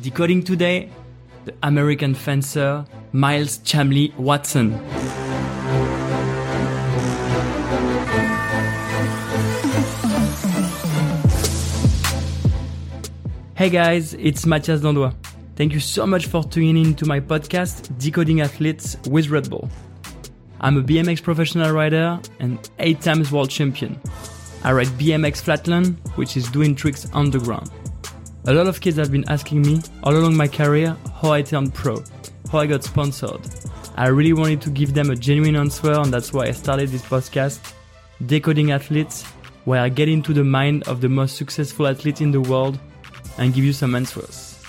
Decoding today, the American fencer Miles Chamley Watson. Hey guys, it's Matthias Dandois. Thank you so much for tuning in to my podcast, Decoding Athletes with Red Bull. I'm a BMX professional rider and eight times world champion. I ride BMX Flatland, which is doing tricks on the ground. A lot of kids have been asking me all along my career how I turned pro, how I got sponsored. I really wanted to give them a genuine answer, and that's why I started this podcast, Decoding Athletes, where I get into the mind of the most successful athlete in the world and give you some answers.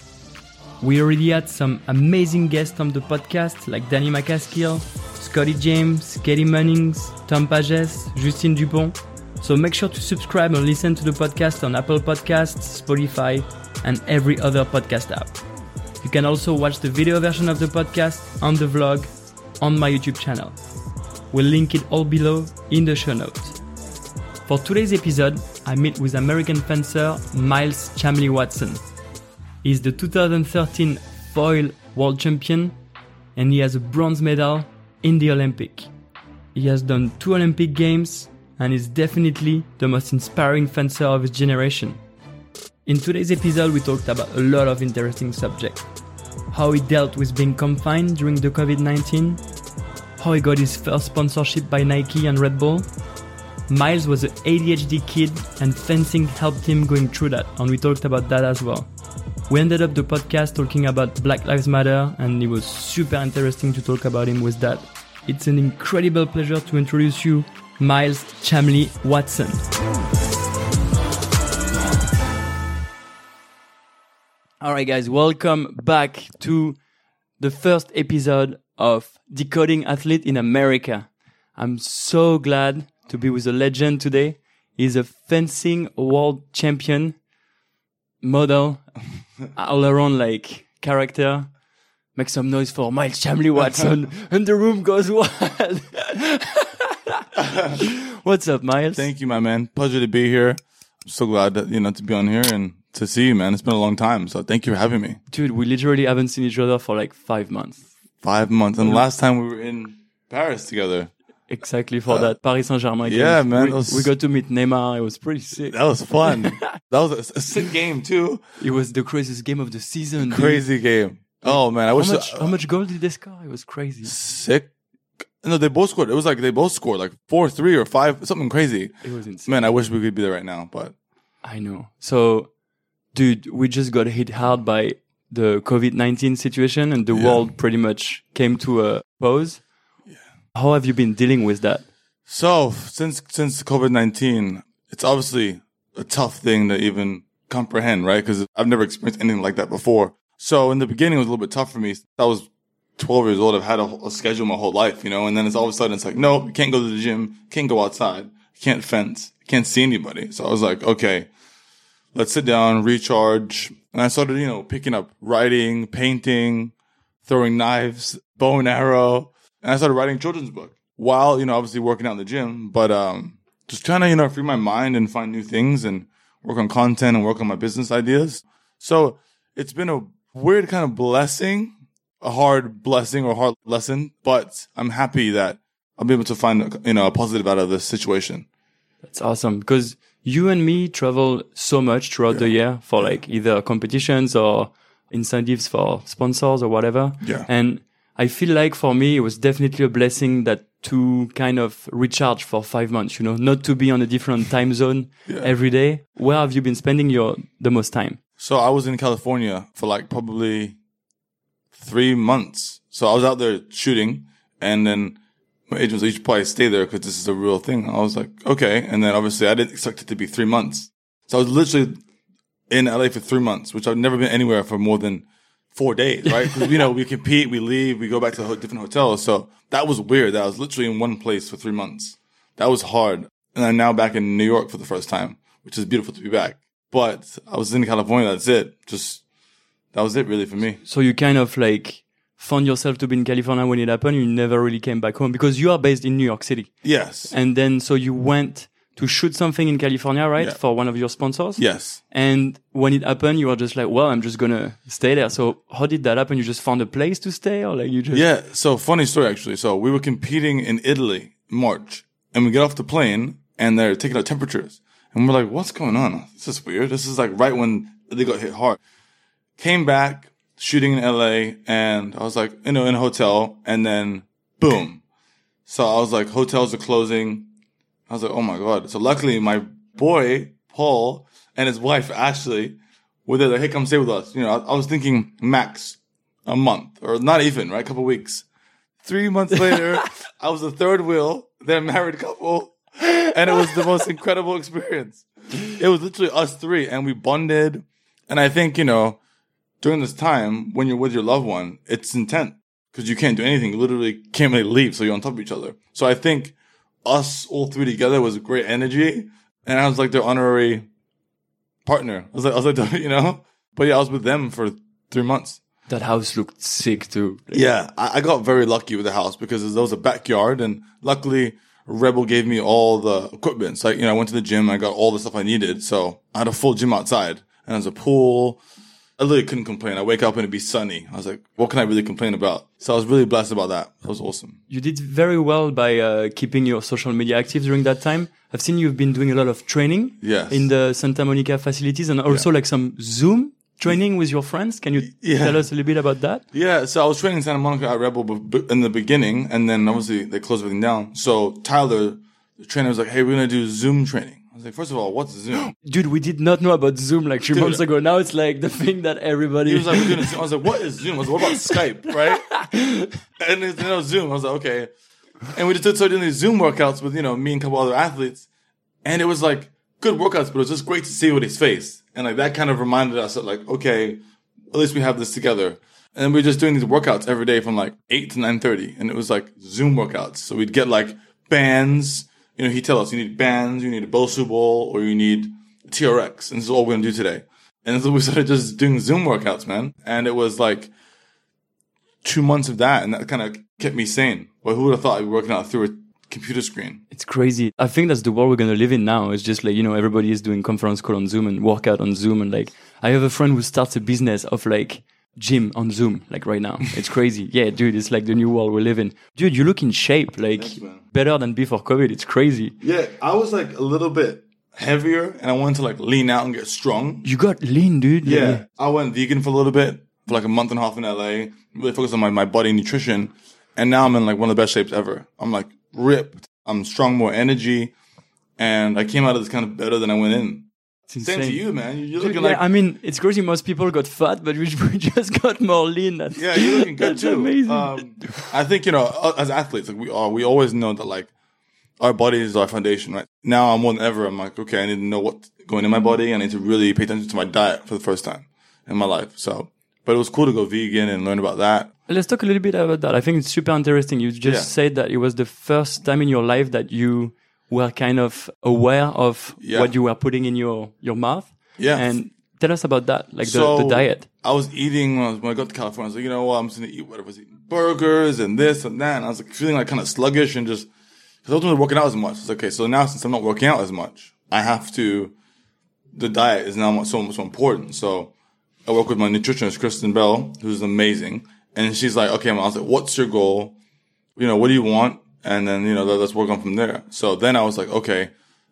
We already had some amazing guests on the podcast like Danny MacAskill, Scotty James, Katie Munnings, Tom Pages, Justine Dupont. So make sure to subscribe and listen to the podcast on Apple Podcasts, Spotify, and every other podcast app. You can also watch the video version of the podcast on the vlog on my YouTube channel. We'll link it all below in the show notes. For today's episode, I meet with American fencer Miles Chamley Watson. He's the 2013 foil world champion and he has a bronze medal in the Olympic. He has done two Olympic games and is definitely the most inspiring fencer of his generation. In today's episode, we talked about a lot of interesting subjects. How he dealt with being confined during the COVID-19, how he got his first sponsorship by Nike and Red Bull. Miles was an ADHD kid and fencing helped him going through that, and we talked about that as well. We ended up the podcast talking about Black Lives Matter, and it was super interesting to talk about him with that. It's an incredible pleasure to introduce you, Miles Chamley Watson. Alright, guys, welcome back to the first episode of Decoding Athlete in America. I'm so glad to be with a legend today. He's a fencing world champion, model, all around like character. Make some noise for Miles Chamley Watson, and the room goes wild. What's up, Miles? Thank you, my man. Pleasure to be here. I'm so glad that you know to be on here and to see you, man. It's been a long time, so thank you for having me. Dude, we literally haven't seen each other for like five months. Five months, and the last time we were in Paris together. Exactly for that Paris Saint Germain game. Uh, yeah, man, We, was- we got to meet Neymar. It was pretty sick. That was fun. that was a, sick game too. It was the craziest game of the season. dude. Crazy game. Oh man, I How wish much, how much goal did they score? It was crazy. sick. No, they both scored. It was like they both scored like four, three, or five, something crazy. It was insane. Man, I wish we could be there right now, but I know. So, dude, we just got hit hard by the COVID 19 situation and the Yeah. world pretty much came to a pause. How have you been dealing with that? So since since COVID nineteen, it's obviously a tough thing to even comprehend, right? Because I've never experienced anything like that before. So in the beginning, it was a little bit tough for me. I was twelve years old. I've had a, a schedule my whole life, you know, and then it's all of a sudden it's like, nope, you can't go to the gym, can't go outside, can't fence, can't see anybody. So I was like, okay, let's sit down, recharge, and I started, you know, picking up writing, painting, throwing knives, bow and arrow, and I started writing children's book while, you know, obviously working out in the gym, but, um, just trying to, you know, free my mind and find new things and work on content and work on my business ideas. So it's been a weird kind of blessing, a hard blessing or hard lesson, but I'm happy that I'll be able to find, you know, a positive out of this situation. That's awesome because you and me travel so much throughout the year for like either competitions or incentives for sponsors or whatever. Yeah. And I feel like for me, it was definitely a blessing that to kind of recharge for five months, you know, not to be on a different time zone every day. Where have you been spending your, the most time? So I was in California for like probably three months. So I was out there shooting and then my agent was like, you should probably stay there because this is a real thing. I was like, okay. And then obviously I didn't expect it to be three months. So I was literally in LA for three months, which I've never been anywhere for more than four days, right? Because, you know, we compete, we leave, we go back to different hotels. So that was weird. That I was literally in one place for three months. That was hard. And I'm now back in New York for the first time, which is beautiful to be back. But I was in California. That's it. Just, that was it really for me. So you kind of like found yourself to be in California when it happened. You never really came back home because you are based in New York City. Yes. And then, so you went to shoot something in California, right? Yeah. For one of your sponsors. Yes. And when it happened, you were just like, well, I'm just gonna stay there. So how did that happen? You just found a place to stay or like you just, Yeah. So funny story actually. So we were competing in Italy in March and we get off the plane and they're taking our temperatures and we're like, what's going on? This is weird. This is like right when they got hit hard. Came back shooting in LA and I was like, you know, in a hotel and then boom. So I was like, hotels are closing. I was like, oh my God. So luckily my boy, Paul and his wife, Ashley, were there like, hey, come stay with us. You know, I, I was thinking max a month or not even, right? A couple weeks. Three months later, I was the third wheel, they're married couple, and it was the most incredible experience. It was literally us three, and we bonded. And I think, you know, during this time, when you're with your loved one, it's intense because you can't do anything. You literally can't really leave, so you're on top of each other. So I think us all three together was great energy, and I was like their honorary partner. I was like, I was like, you know, but yeah, I was with them for three months. that house looked sick too. Yeah, I, I got very lucky with the house because there was a backyard, and luckily Red Bull gave me all the equipment. So, like, you know, I went to the gym, I got all the stuff I needed. So I had a full gym outside, and there's a pool. I literally couldn't complain. I wake up and it'd be sunny. I was like, what can I really complain about? So I was really blessed about that. That was awesome. You did very well by uh, keeping your social media active during that time. I've seen you've been doing a lot of training Yes. in the Santa Monica facilities and also like some Zoom training with your friends. Can you Yeah. tell us a little bit about that? Yeah, so I was training in Santa Monica at Red Bull in the beginning, and then obviously they closed everything down. So Tyler, the trainer, was like, "Hey, we're gonna do Zoom training." I was like, first of all, what's Zoom?" Dude, we did not know about Zoom like three Dude. months ago. Now it's like the thing that everybody. He was like, "We're doing Zoom." I was like, "What is Zoom?" I was like, "What about Skype?" Right? and it's, you know, Zoom. I was like, "Okay." And we just started doing these Zoom workouts with you know me and a couple other athletes, and it was like good workouts, but it was just great to see with his face, and like that kind of reminded us that like, okay, at least we have this together. And we were just doing these workouts every day from like eight to nine thirty, and it was like Zoom workouts. So we'd get like bands. You know, he'd tell us you need bands, you need a Bosu ball, or you need TRX, and this is all we're gonna do today. And so we started just doing Zoom workouts, man. And it was like two months of that, and that kind of kept me sane. Well, who would have thought I'd be working out through a computer screen? It's crazy. I think that's the world we're gonna live in now. It's just like you know everybody is doing conference call on Zoom and workout on Zoom and like I have a friend who starts a business of like gym on Zoom like right now. It's crazy. Yeah, dude, it's like the new world we live in. Dude, you look in shape, like better than before COVID. It's crazy. Yeah, I was like a little bit heavier, and I wanted to like lean out and get strong. You got lean, dude. Yeah, I went vegan for a little bit, for like a month and a half in LA. Really focused on my, my body nutrition, and now I'm in like one of the best shapes ever. I'm like ripped. I'm strong, more energy, and I came out of this kind of better than I went in. It's Same to you, man. You're Dude, looking yeah, like I mean, it's crazy. Most people got fat, but we just got more lean. That's, Yeah, you're looking good that's too. Amazing. Um, I think you know, as athletes, like we are, we always know that like our body is our foundation, right? Now, I'm more than ever, I'm like, okay, I need to know what's going in my body. I need to really pay attention to my diet for the first time in my life. So, but it was cool to go vegan and learn about that. Let's talk a little bit about that. I think it's super interesting. You just Yeah. said that it was the first time in your life that you were kind of aware of Yeah. what you were putting in your, your mouth. Yeah. And tell us about that, like so the, the diet. I was eating when I, was, when I got to California. I was like, you know what? I'm just gonna eat whatever. I was eating burgers and this and that. And I was like feeling like kind of sluggish and just because I wasn't really working out as much. I was like, okay, so now since I'm not working out as much, I have to. The diet is now so so important. So I work with my nutritionist Kristen Bell, who's amazing, and she's like, okay, I was like, what's your goal? You know, what do you want? And then you know, let- let's work on from there. So then I was like, okay,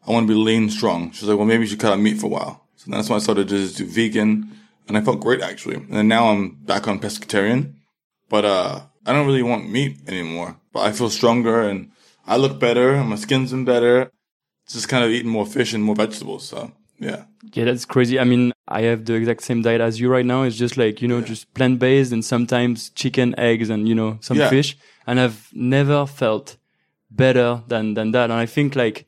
I want to be lean, strong. She's like, well, maybe you should cut out meat for a while. So that's when I started to just do vegan, and I felt great actually. And now I'm back on pescatarian, but uh, I don't really want meat anymore. But I feel stronger and I look better, and my skin's been better. Just kind of eating more fish and more vegetables. So yeah, Yeah, that's crazy. I mean, I have the exact same diet as you right now. It's just like, you know, just plant based and sometimes chicken, eggs and, you know, some Yeah. fish. And I've never felt better than, than that. And I think like,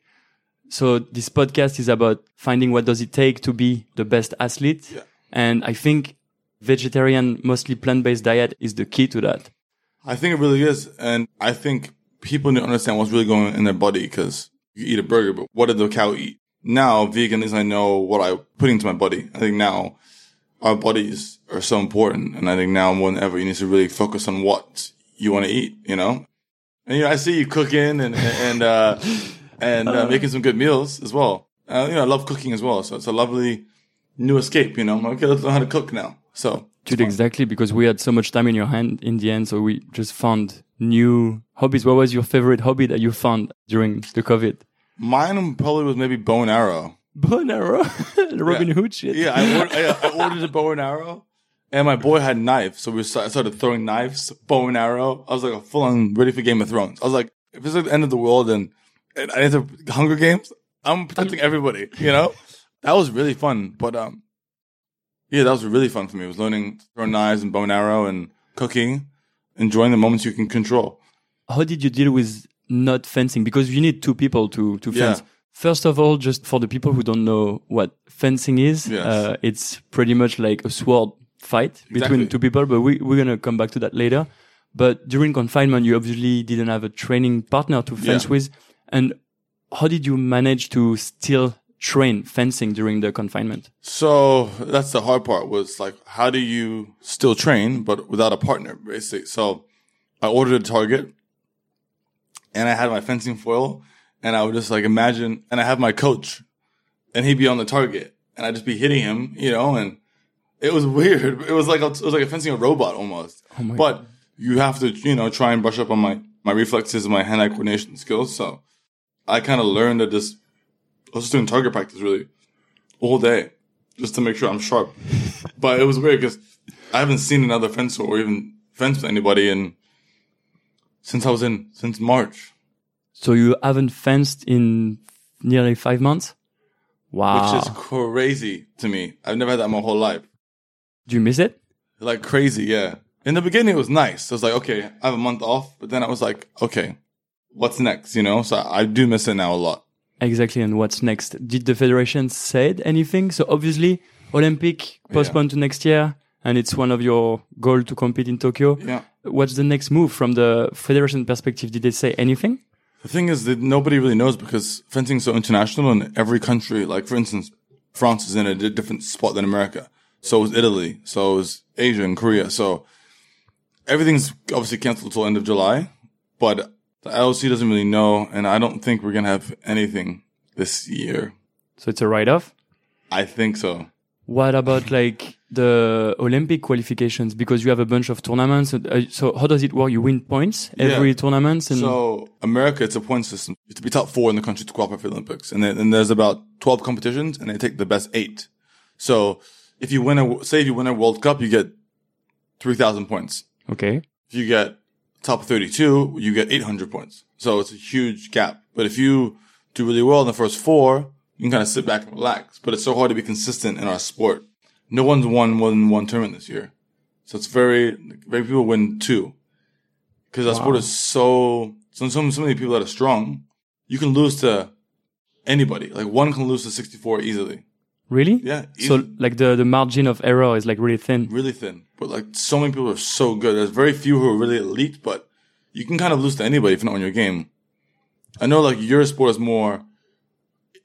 so this podcast is about finding what does it take to be the best athlete. Yeah. And I think vegetarian, mostly plant based diet is the key to that. I think it really is, and I think people need to understand what's really going on in their body because you eat a burger, but what did the cow eat? Now, vegan is I know what I put into my body. I think now our bodies are so important, and I think now more than ever you need to really focus on what you want to eat. You know, and you know I see you cooking, and and uh, and uh, making some good meals as well. Uh, you know, I love cooking as well. So it's a lovely new escape, you know. I'm like, okay, let's learn how to cook now. So Dude, exactly because we had so much time in your hand in the end, so we just found new hobbies. What was your favorite hobby that you found during the COVID? mine probably was maybe bow and arrow. Bow and arrow, Robin Hood shit. Yeah, I, I, I ordered a bow and arrow, and my boy had knives, so we start, started throwing knives, bow and arrow. I was like a full on ready for Game of Thrones. I was like, if it's like the end of the world and, and I enter Hunger Games, I'm protecting everybody. You know, that was really fun. But um, yeah, that was really fun for me. It was learning to throw knives and bow and arrow and cooking, enjoying the moments you can control. How did you deal with not fencing? Because you need two people to to Yeah. fence. First of all, just for the people who don't know what fencing is, Yes. uh, it's pretty much like a sword fight Exactly. between two people. But we we're gonna come back to that later. But during confinement, you obviously didn't have a training partner to fence Yeah. with. And how did you manage to still train fencing during the confinement? So that's the hard part was like, how do you still train, but without a partner, basically? So I ordered a target and I had my fencing foil and I would just like imagine, and I have my coach and he'd be on the target and I'd just be hitting him, you know, and it was weird. It was like, it was like a fencing a robot almost. Oh my but you have to, you know, try and brush up on my, my reflexes and my hand eye coordination skills. So I kind of learned that this. I was just doing target practice really all day just to make sure I'm sharp. but it was weird because I haven't seen another fencer or even fence with anybody in since I was in since March, So you haven't fenced in nearly five months? Wow. which is crazy to me. I've never had that my whole life. Do you miss it? Like crazy, yeah. In the beginning, it was nice. I was like, okay, I have a month off, but then I was like, okay, what's next? You know, so I do miss it now a lot. Exactly. And what's next? Did the federation said anything? So obviously Olympic postponed to next year and it's one of your goal to compete in Tokyo. Yeah. What's the next move from the federation perspective? Did they say anything? The thing is that nobody really knows because fencing is so international and every country, like for instance, France is in a different spot than America. So is Italy. So is Asia and Korea. So everything's obviously canceled until end of July, but the IOC doesn't really know. And I don't think we're going to have anything this year. So it's a write off. I think so. What about like the Olympic qualifications? Because you have a bunch of tournaments. Uh, So how does it work? You win points every Yeah. tournament and So America, it's a point system. You have to be top four in the country to qualify for the Olympics. And then and there's about 12 competitions and they take the best eight. So if you win a, say if you win a World Cup, you get 3,000 points. okay. If you get top 32, you get 800 points. So it's a huge gap. But if you do really well in the first four, you can kind of sit back and relax. But it's so hard to be consistent in our sport. No one's won more than one tournament this year. So it's very, very people win two. Cause our sport is so, so, so, so many people that are strong. You can lose to anybody. Like one can lose to 64 easily. Really? Yeah. So like the, the margin of error is like really thin. really thin. But like so many people are so good. There's very few who are really elite, but you can kind of lose to anybody if you're not on your game. I know like your sport is more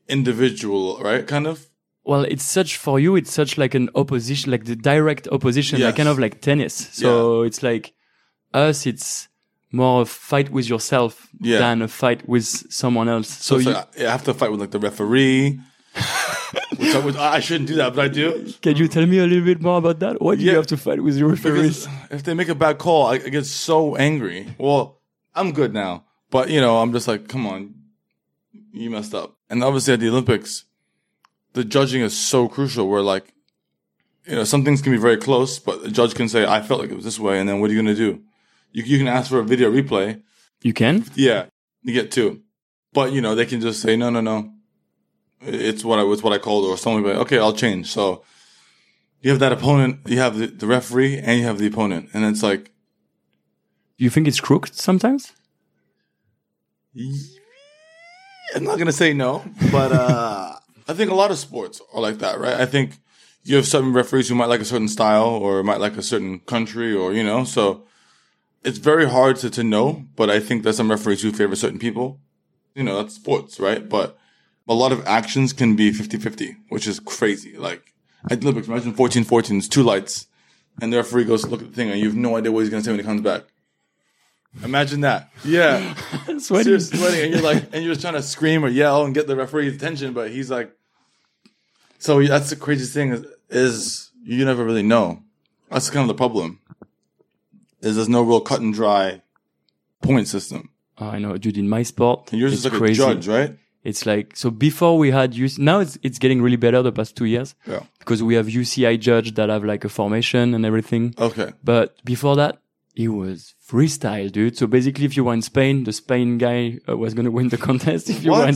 individual, right? Kind of. Well, it's such for you. It's such like an opposition, like the direct opposition, like kind of like tennis. So it's like us. It's more a fight with yourself Yeah. than a fight with someone else. So, So, you, like, I have to fight with like the referee. Which, I, which I shouldn't do that, but I do. can you tell me a little bit more about that? Why do you have to fight with your referees? If they make a bad call, I, I get so angry. Well, I'm good now, but you know, I'm just like, come on, you messed up. And obviously at the Olympics, the judging is so crucial. Where like, you know, some things can be very close, but the judge can say, I felt like it was this way, and then what are you gonna do? You you can ask for a video replay. You can. Yeah, you get two, but you know they can just say, no, no, no, it's what I was what I called, or be like, okay, I'll change. So. You have that opponent, you have the, the referee, and you have the opponent, and it's like Do you think it's crooked sometimes? I'm not gonna say no, but uh, I think a lot of sports are like that, right? I think you have certain referees who might like a certain style or might like a certain country, or you know, so it's very hard to to know. But I think there's some referees who favor certain people. You know, that's sports, right? But a lot of actions can be 50-50, which is crazy. Like at the Olympics, imagine 14-14, it's two lights, and the referee goes look at the thing, and you have no idea what he's gonna say when he comes back. Imagine that. Yeah. Sweating. So you're sweating and you're like, and you're just trying to scream or yell and get the referee's attention, but he's like, so that's the craziest thing is, is you never really know. That's kind of the problem. Is there's no real cut and dry point system. Oh, I know, dude. In my sport, And yours it's is like crazy. a judge, right? It's like so before we had UC, now it's it's getting really better the past two years Yeah. because we have UCI judge that have like a formation and everything. Okay. But before that, it was freestyle, dude. So basically, if you were in Spain, the Spain guy uh, was gonna win the contest. If you were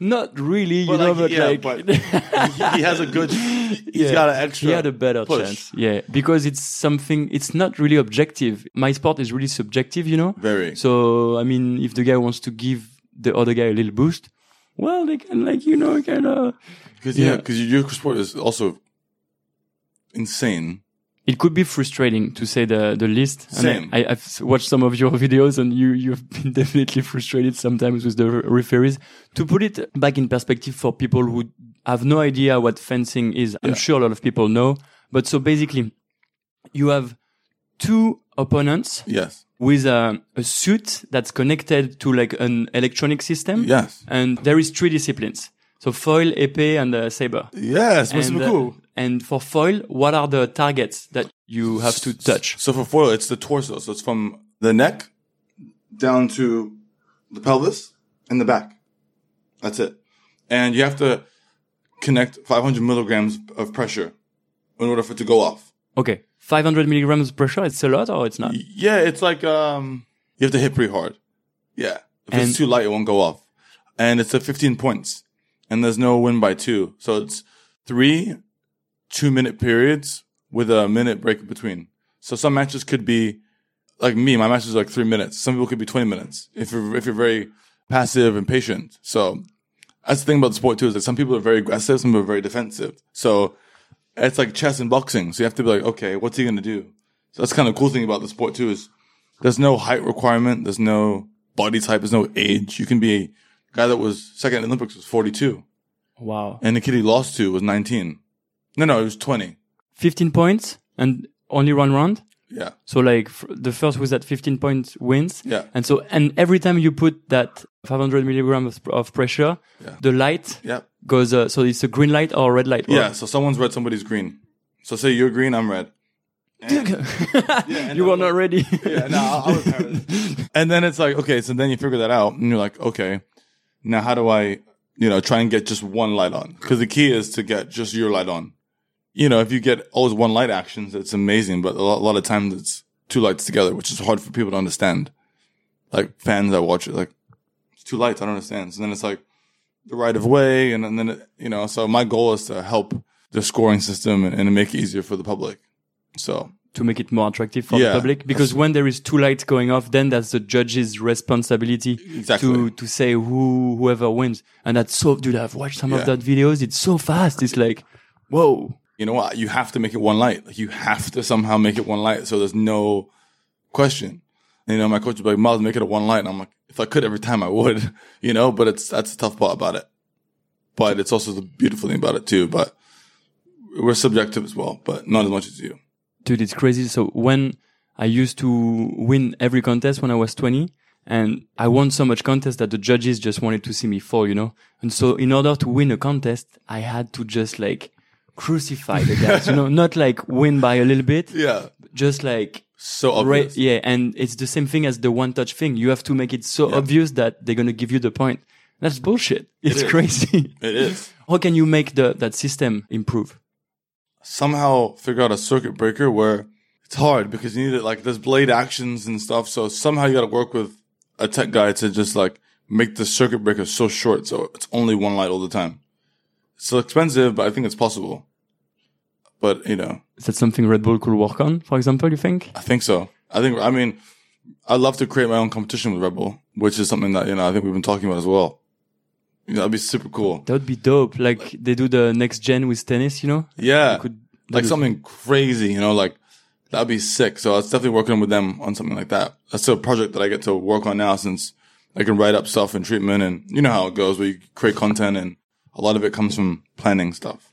not really, you But know, like, but yeah, like, but he, he has a good, he's Yeah. got an extra. he had a better push. chance. Yeah, because it's something. It's not really objective. My sport is really subjective, you know. Very. So I mean, if the guy wants to give the other guy a little boost, well, they can like you know kind of. Uh, because yeah, Yeah. because your sport is also insane. It could be frustrating to say the the least. Same. I, I've watched some of your videos, and you you've been definitely frustrated sometimes with the referees. To put it back in perspective for people who have no idea what fencing is, I'm sure a lot of people know. But so basically, you have two opponents Yes. With a, a suit that's connected to like an electronic system. Yes. And there is three disciplines. So foil, épée, and uh, saber. Yes. That's and, uh, cool. and for foil, what are the targets that you have to touch? So for foil, it's the torso. So it's from the neck down to the pelvis and the back. That's it. And you have to connect 500 milligrams of pressure in order for it to go off. Okay. 500 milligrams of pressure, it's a lot or it's not? Yeah, it's like um, you have to hit pretty hard. Yeah, if And- it's too light, it won't go off. And it's at 15 points, and there's no win by two. So it's three two-minute periods with a minute break in between. So some matches could be like me. My matches are like three minutes. Some people could be 20 minutes if you're if you're very passive and patient. So that's the thing about the sport too is that some people are very aggressive, some people are very defensive. So it's like chess and boxing. So you have to be like, okay, what's he gonna do? So that's kind of cool thing about the sport too is there's no height requirement, there's no body type, there's no age. You can be a guy that was second in the Olympics was 42, Wow. and the kid he lost to was 19. No, no, he was 20. 15 points and only one round. Yeah, So like f- the first was at 15 point wins. yeah, And so, and every time you put that 500 milligrams of, of pressure, Yeah. the light yeah, goes, uh, so it's a green light or a red light. or- yeah. So someone's red, somebody's green. So say you're green, I'm red. And- and you were not ready. yeah, no, I, was. And then it's like, okay, so then you figure that out, and you're like, okay, now how do I, you know, try and get just one light on? Because the key is to get just your light on. You know, if you get always one light actions, it's amazing, but a lot, a lot of times it's two lights together, which is hard for people to understand. Like fans that watch it, like it's two lights, I don't understand. So then it's like the right of way, and, then it, you know, so my goal is to help the scoring system and, and make it easier for the public. So to make it more attractive for Yeah. the public because when there is two lights going off then that's the judge's responsibility Exactly. to to say who whoever wins and that's so dude i've watched some Yeah. of that videos it's so fast it's like whoa you know what? You have to make it one light. Like you have to somehow make it one light. So there's no question. You know, my coach would be like, Miles, make it a one light. And I'm like, if I could every time I would, you know, but it's, that's the tough part about it. But it's also the beautiful thing about it too. But we're subjective as well, but not as much as you. dude it's crazy so when i used to win every contest when i was 20 and i won so much contest that the judges just wanted to see me fall you know and so in order to win a contest i had to just like crucify the guys you know not like win by a little bit Yeah. just like So Right, obvious. yeah, and it's the same thing as the one touch thing. You have to make it so Yeah. obvious that they're gonna give you the point. That's bullshit. It's is. crazy. It is. How can you make the that system improve? somehow figure out a circuit breaker where it's hard because you need it like there's blade actions and stuff. So somehow you got to work with a tech guy to just like make the circuit breaker so short. So it's only one light all the time. So expensive, but I think it's possible. But you know, Is that something Red Bull could work on, for example, you think? I think so. I think, I mean, I'd love to create my own competition with Red Bull, which is something that, you know, I think we've been talking about as well. You know, that'd be super cool. That would be dope. Like they do the next gen with tennis, you know? Yeah. Could like something crazy, you know, like that'd be sick. So I was definitely working with them on something like that. That's a project that I get to work on now since I can write up stuff and treatment and you know how it goes where you create content and a lot of it comes from planning stuff.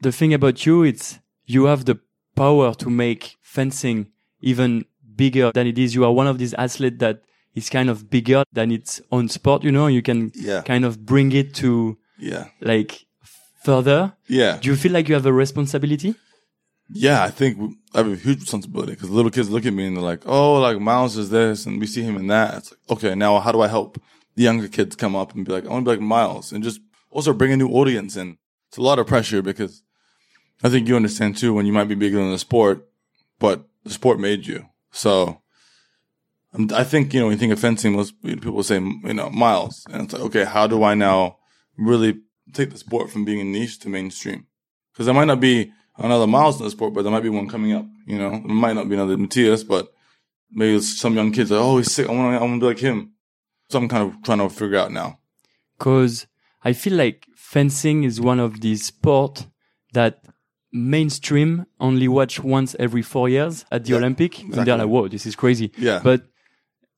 the thing about you, it's you have the power to make fencing even bigger than it is. You are one of these athletes that is kind of bigger than its own sport. You know, you can Yeah. kind of bring it to Yeah. like further. Yeah. Do you feel like you have a responsibility? Yeah, I think I have a huge responsibility because little kids look at me and they're like, "Oh, like Miles is this," and we see him in that. It's like, okay, now how do I help the younger kids come up and be like, "I want to be like Miles," and just also bring a new audience in. It's a lot of pressure because I think you understand too when you might be bigger than the sport, but the sport made you. So um, I think you know when you think of fencing, most people say you know Miles, and it's like, okay, how do I now really take the sport from being a niche to mainstream? Because there might not be another Miles in the sport, but there might be one coming up. You know, there might not be another Matthias, but maybe some young kids like, oh, he's sick. I want to, I want to be like him. So I'm kind of trying to figure out now. Cause I feel like fencing is one of these sports that mainstream only watch once every four years at the Yeah, Olympic. And they're like, whoa, this is crazy. Yeah. But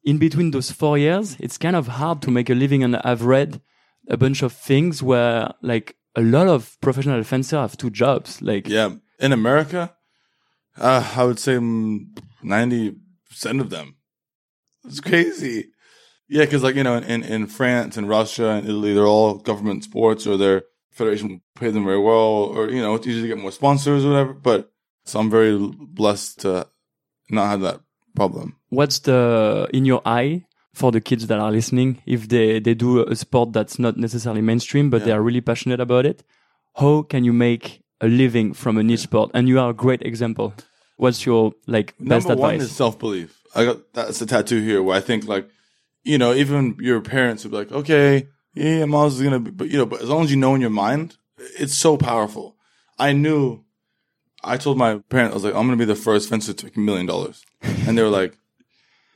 in between those four years, it's kind of hard to make a living. And I've read a bunch of things where like a lot of professional fencers have two jobs. Like, Yeah, in America, uh, I would say ninety percent of them. It's crazy. Yeah, because like you know, in, in France and Russia and Italy, they're all government sports, or their federation will pay them very well, or you know, it's easy to get more sponsors or whatever. But so I'm very blessed to not have that problem. what's the in your eye for the kids that are listening if they they do a sport that's not necessarily mainstream but they are really passionate about it how can you make a living from a niche sport and you are a great example what's your like best Number one advice is self belief. I got that's a tattoo here where I think like, you know, even your parents would be like, okay, yeah, is gonna be, but you know, but as long as you know in your mind, it's so powerful. I knew. I told my parents, I was like, I'm gonna be the first fencer to make a million dollars, and they were like,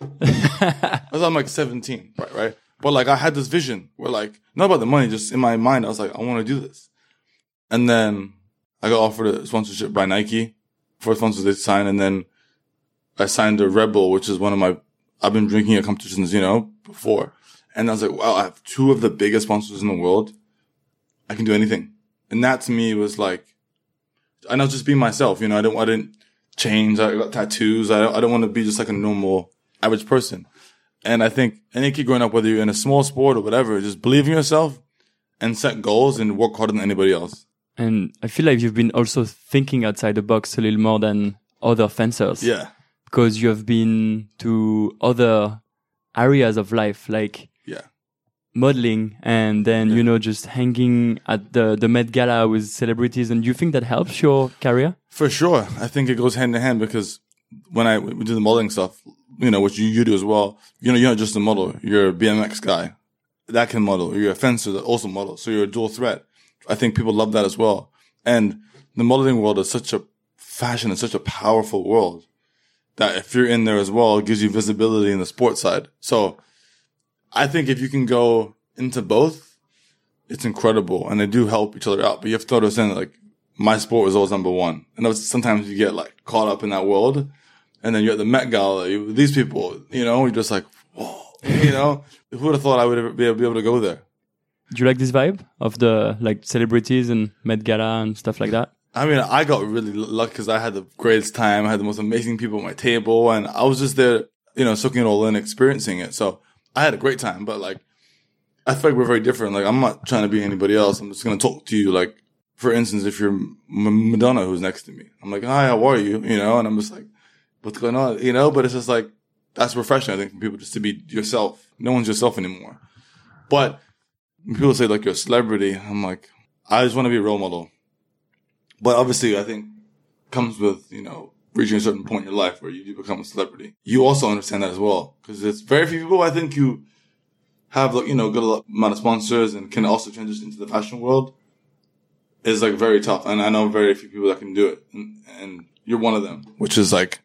I was I'm like 17, right, right. But like I had this vision where like not about the money, just in my mind, I was like, I want to do this. And then I got offered a sponsorship by Nike for sponsors they signed, and then I signed a Red Bull, which is one of my, I've been drinking at competitions, you know, before. And I was like, wow, I have two of the biggest sponsors in the world. I can do anything. And that to me was like, and I was just being myself, you know, I didn't, I didn't change. I got tattoos. I don't, I don't want to be just like a normal average person. And I think any kid growing up, whether you're in a small sport or whatever, just believe in yourself and set goals and work harder than anybody else. and i feel like you've been also thinking outside the box a little more than other fencers Yeah. because you have been to other areas of life like Yeah. modeling and then you know just hanging at the the Met Gala with celebrities and do you think that helps your career For sure. I think it goes hand in hand because when I we do the modeling stuff, you know, which you, you do as well, you know, you're not just a model. You're a BMX guy that can model. You're a fencer that also models. So you're a dual threat. I think people love that as well. And the modeling world is such a fashion is such a powerful world that if you're in there as well, it gives you visibility in the sports side. So I think if you can go into both, it's incredible. And they do help each other out. But you have to understand like, my sport was always number one. And sometimes you get like caught up in that world. And then you're at the Met Gala, you, these people, you know, you're just like, whoa, you know, who would have thought I would be able to go there? do you like this vibe of the like celebrities and Met Gala and stuff like that I mean, I got really lucky because I had the greatest time. I had the most amazing people at my table and I was just there, you know, soaking it all in, experiencing it. So I had a great time, but like, I feel like we're very different. Like, I'm not trying to be anybody else. I'm just going to talk to you. Like, for instance, if you're M- Madonna who's next to me, I'm like, hi, how are you? You know, and I'm just like, what's going on? You know, but it's just like, that's refreshing, I think, for people just to be yourself. No one's yourself anymore. But people say like you're a celebrity, I'm like, I just want to be a role model. But obviously, I think comes with, you know, reaching a certain point in your life where you do become a celebrity. You also understand that as well. Cause it's very few people I think you have you know, good amount of sponsors and can also transition into the fashion world is like very tough. And I know very few people that can do it. And, and you're one of them, which is like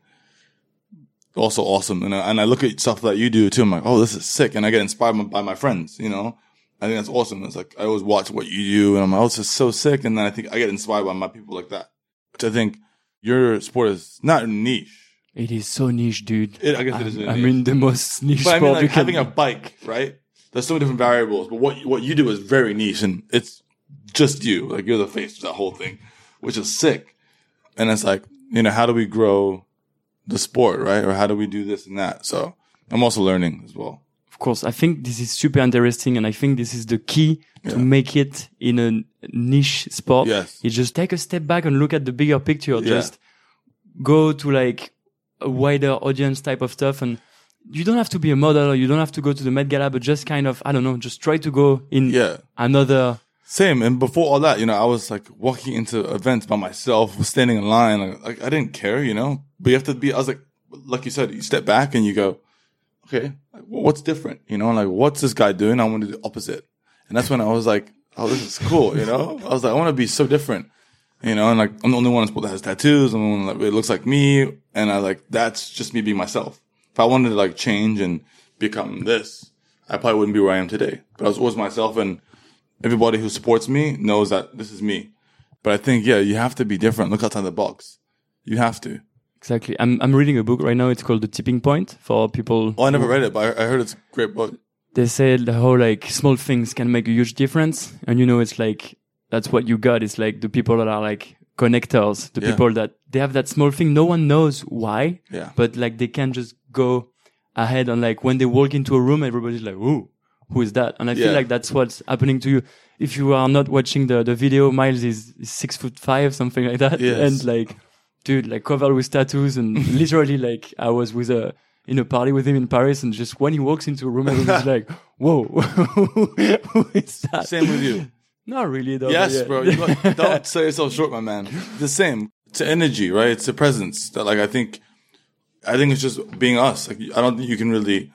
also awesome. And I, and I look at stuff that you do too. I'm like, oh, this is sick. And I get inspired by my friends, you know? I think that's awesome. It's like, I always watch what you do and I'm like, oh, this is so sick. And then I think I get inspired by my people like that, which I think your sport is not niche. it is so niche dude It, I guess it is. I mean the most niche but I sport mean, you like can having a bike, right? There's so many different variables, but what what you do is very niche, and it's just you. Like you're the face of that whole thing, which is sick. And it's like, you know, how do we grow the sport, right? Or how do we do this and that? So I'm also learning as well. Of course, I think this is super interesting, and I think this is the key to make it in a niche sport. Yes. You just take a step back and look at the bigger picture. Yeah. Just go to like a wider audience type of stuff, and you don't have to be a model, or you don't have to go to the Met Gala, but just kind of I don't know, just try to go in Yeah. another. Same. And before all that, you know, I was like walking into events by myself, standing in line. Like, I didn't care, you know, but you have to be, I was like, like you said, you step back and you go, okay, what's different? You know, like, what's this guy doing? I want to do the opposite. And that's when I was like, oh, this is cool. You know, I was like, I want to be so different, you know, and like, I'm the only one that has tattoos. I'm the one that looks like me. And I like, that's just me being myself. If I wanted to like change and become this, I probably wouldn't be where I am today, but I was always myself and everybody who supports me knows that this is me. But I think, yeah, you have to be different. Look outside the box. You have to. Exactly. I'm I'm reading a book right now. It's called The Tipping Point for people. Oh, I never read it, but I, I heard it's a great book. they said how like small things can make a huge difference and you know it's like that's what you got it's like the people that are like connectors the Yeah. people that they have that small thing no one knows why Yeah. but like they can just go ahead and like when they walk into a room everybody's like ooh who is that and i feel like that's what's happening to you if you are not watching the the video miles is, is six foot five something like that Yes. and like dude like covered with tattoos and literally like i was with a in a party with him in Paris, and just when he walks into a room, everyone's like, "Whoa, who is that?" Same with you. Not really, though. yes, bro. Got- don't sell yourself short, my man. The same. It's energy, right? It's the presence that, like, I think, I think it's just being us. Like, I don't think you can really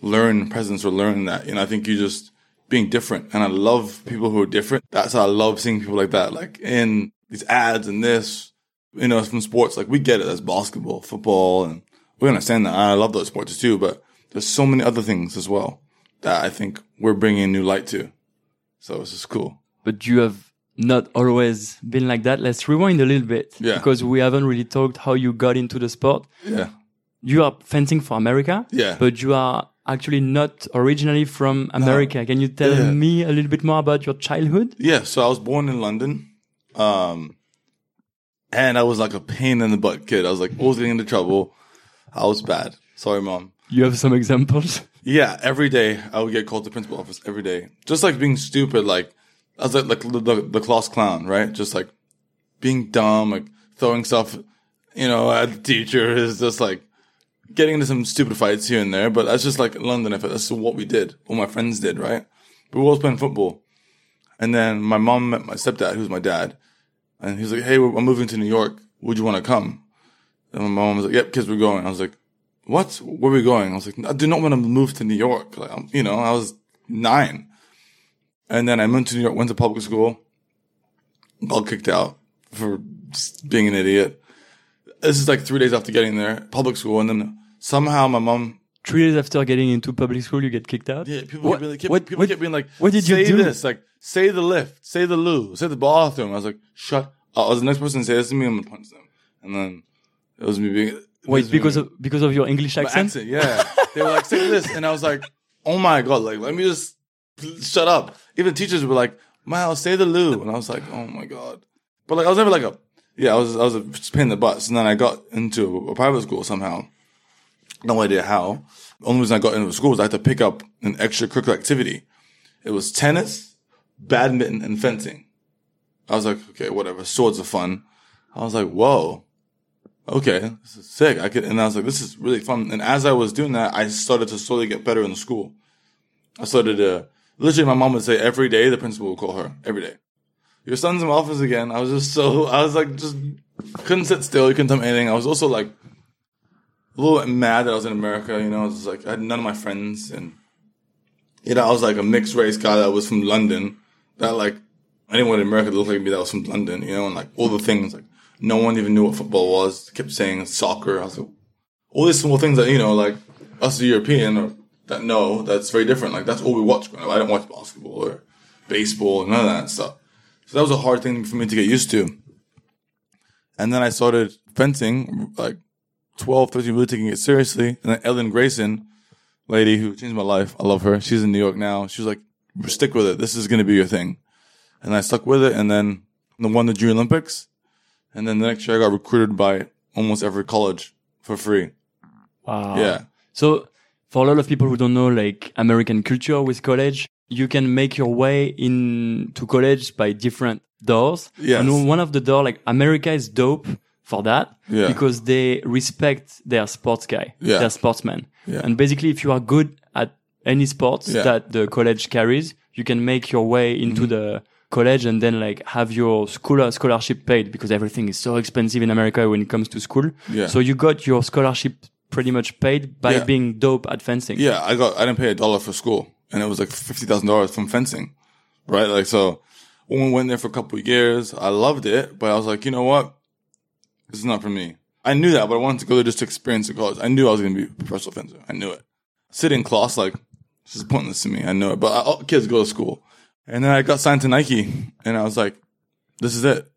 learn presence or learn that. You know, I think you just being different. And I love people who are different. That's how I love seeing people like that. Like in these ads and this, you know, from sports. Like we get it. That's basketball, football, and we understand that. I love those sports too. But there's so many other things as well that I think we're bringing new light to. So it's just cool. but you have not always been like that. Let's rewind a little bit Yeah. because we haven't really talked how you got into the sport. Yeah. You are fencing for America, Yeah. but you are actually not originally from America. Can you tell Yeah. me a little bit more about your childhood? Yeah, so I was born in London. Um, and I was like a pain in the butt kid. I was like always getting into trouble. I was bad. Sorry, mom. You have some examples. Yeah, every day I would get called to principal office every day. Just like being stupid, like I was like, like the, the, the class clown, right? Just like being dumb, like throwing stuff, you know, at the teacher is just like getting into some stupid fights here and there. But that's just like London. If that's what we did, what my friends did, right? But we were always playing football. And then my mom met my stepdad, who's my dad, and he's like, "Hey, I'm moving to New York. Would you want to come?" And my mom was like, "Yep, kids, we're going." I was like, "What? Where are we going?" I was like, "I do not want to move to New York." Like, I'm, you know, I was nine, and then I moved to New York, went to public school, got kicked out for being an idiot. This is like three days after getting there, public school, and then somehow my mom Three days after getting into public school, you get kicked out. yeah, people What- kept, really, kept, what- people what- kept being like, what did you say do?" this, like, say the lift, say the loo, say the bathroom. I was like, shut up. I was the next person to say this to me, I'm gonna punch them. And then it was me being, it Wait, was me because being- of because of your English my accent? accent, yeah. they were like, say this. And I was like, oh my God, like, let me just shut up. Even teachers were like, Miles, say the loo. And I was like, oh my God. But like, I was never like a, yeah, I was, I was a pain in the butt. And then I got into a private school somehow. No idea how. The only reason I got into school was I had to pick up an extracurricular activity. It was tennis, badminton, and fencing. I was like, okay, whatever. Swords are fun. I was like, whoa, okay, this is sick. I could, and I was like, this is really fun. And as I was doing that, I started to slowly get better in school. I started to, literally, my mom would say every day, the principal would call her every day. Your son's in my office again. I was just so, I was like, just couldn't sit still. You couldn't tell me anything. I was also like, a little bit mad that I was in America. You know, I was like, I had none of my friends, and you know, I was like a mixed race guy that was from London. That like anyone in America looked like me that was from London. You know, and like all the things like no one even knew what football was. Kept saying soccer. I was like, all these small things that you know, like us European or that know that's very different. Like that's all we watch. growing up. I didn't watch basketball or baseball and none of that stuff. So that was a hard thing for me to get used to. And then I started fencing, like 12, 13, really taking it seriously. And then Ellen Grayson, lady who changed my life, I love her. She's in New York now. She was like, stick with it. This is going to be your thing. And I stuck with it. And then I won the Junior Olympics. And then the next year I got recruited by almost every college for free. Wow. Yeah. So for a lot of people who don't know like American culture with college, you can make your way into college by different doors. Yes. And one of the door, like America is dope for that Yeah. because they respect their sports guy, Yeah. their sportsman. Yeah. And basically, if you are good at any sports that the college carries, you can make your way into Mm-hmm. the college and then like have your school scholarship paid because everything is so expensive in America when it comes to school. Yeah. So you got your scholarship pretty much paid by being dope at fencing. Yeah, I got I didn't pay a dollar for school, and it was like fifty thousand dollars from fencing, right? Like so, when we went there for a couple of years, I loved it, but I was like, you know what, this is not for me. I knew that, but I wanted to go there just to experience the college. I knew I was going to be a professional fencer. I knew it. Sitting in class, like this is pointless to me. I know it, but I, all kids go to school, and then I got signed to Nike, and I was like, this is it.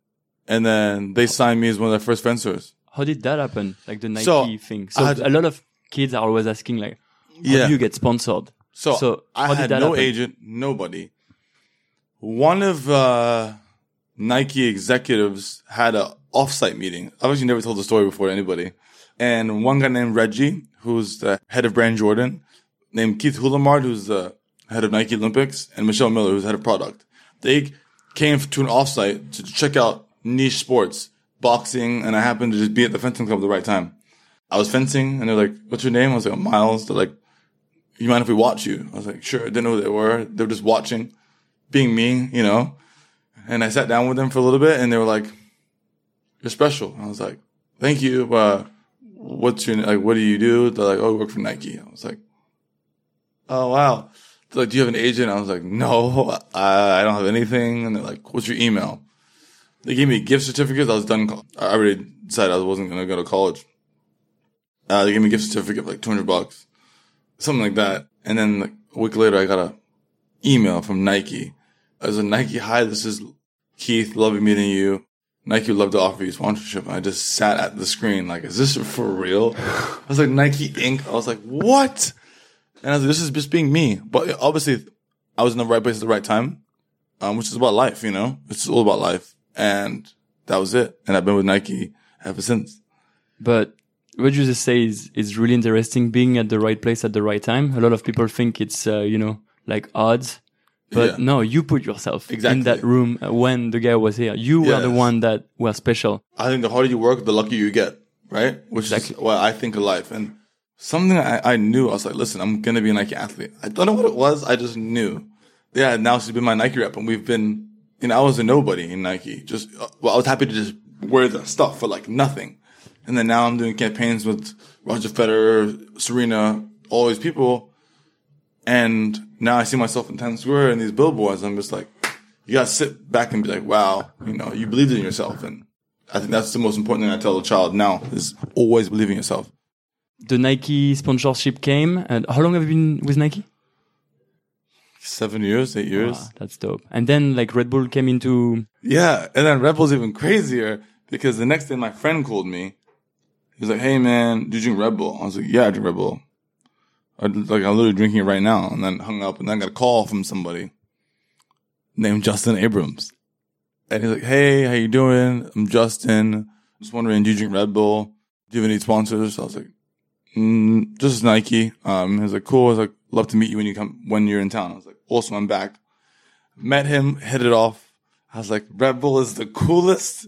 And then they signed me as one of their first fencers. How did that happen? Like the Nike So, thing. So had- a lot of kids are always asking like, how Yeah. do you get sponsored? So, So, I had no happen? agent, nobody. One of uh, Nike executives had a offsite meeting. I've actually never told the story before to anybody. And one guy named Reggie, who's the head of brand Jordan, named Keith Hulamard, who's the head of Nike Olympics, and Michelle Miller, who's head of product. They came to an offsite to check out niche sports, boxing, and I happened to just be at the fencing club at the right time. I was fencing, and they're like, "What's your name?" I was like, "Miles." They're like, you mind if we watch you? I was like, sure. Didn't know who they were. They were just watching, being me, you know. And I sat down with them for a little bit, and they were like, "You're special." I was like, "Thank you." Uh, what's your like? What do you do? They're like, "Oh, I work for Nike." I was like, "Oh wow." They're like, "Do you have an agent?" I was like, "No, I, I don't have anything." And they're like, "What's your email?" They gave me gift certificates. I was done. I already decided I wasn't going to go to college. Uh, they gave me a gift certificate like 200 bucks something like that. And then like, a week later, I got a email from Nike. I was like, Nike, hi, this is Keith. Lovely meeting you. Nike would love to offer you sponsorship. And I just sat at the screen like, is this for real? I was like, Nike Inc. I was like, what? And I was like, this is just being me. But obviously, I was in the right place at the right time, um, which is about life, you know? It's all about life. And that was it. And I've been with Nike ever since. But what you just say is, is really interesting being at the right place at the right time. A lot of people think it's, uh, you know, like odds. But Yeah. no, you put yourself in that room uh, when the guy was here. You were the one that were special. I think the harder you work, the luckier you get, right? Which is what I think of life. And something I, I knew, I was like, listen, I'm going to be a Nike athlete. I don't know what it was. I just knew. Yeah, now she's been my Nike rep and we've been, you know, I was a nobody in Nike. Just, uh, well, I was happy to just wear the stuff for like nothing. And then now I'm doing campaigns with Roger Federer, Serena, all these people. And now I see myself in Times Square and these billboards. I'm just like, you gotta sit back and be like, wow, you know, you believed in yourself. And I think that's the most important thing I tell a child now is always believe in yourself. The Nike sponsorship came. And how long have you been with Nike? Seven years, eight years. Wow, that's dope. And then like Red Bull came into, Yeah. And then Red Bull's even crazier because the next day my friend called me. He was like, Hey man, do you drink Red Bull? I was like, Yeah, I drink Red Bull. Like I'm literally drinking it right now. And then hung up and then got a call from somebody named Justin Abrams. And he's like, Hey, how you doing? I'm Justin. Just wondering, do you drink Red Bull? Do you have any sponsors? I was like, mm, just Nike. Um, he was like, cool. I was like, love to meet you when you come, when you're in town. I was like, awesome. I'm back. Met him, hit it off. I was like, Red Bull is the coolest,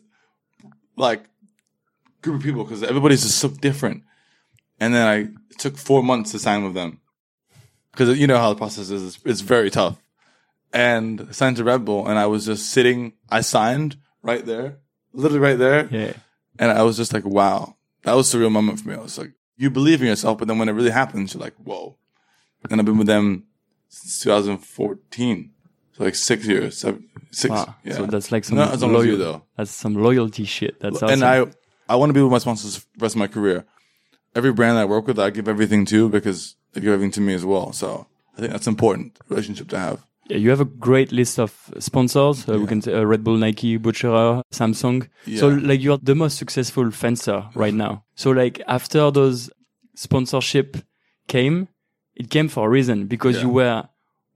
like, group of people because everybody's just so different. And then I took four months to sign with them because you know how the process is. It's, it's very tough. And I signed to Red Bull, and I was just sitting. I signed right there, literally right there. yeah. And I was just like, wow, that was a surreal moment for me. I was like, you believe in yourself, but then when it really happens, you're like, whoa. And I've been with them since 2014. So like six years, seven, six. Wow. Yeah. So that's like some Not as long as you, loyal, though. that's some loyalty shit. That's awesome. And I, I want to be with my sponsors the rest of my career. Every brand I work with, I give everything to because they give everything to me as well. So I think that's important relationship to have. Yeah, you have a great list of sponsors. Uh, We can say uh, Red Bull, Nike, Butcherer, Samsung. Yeah. So like you're the most successful fencer right now. So like after those sponsorship came, it came for a reason because Yeah. you were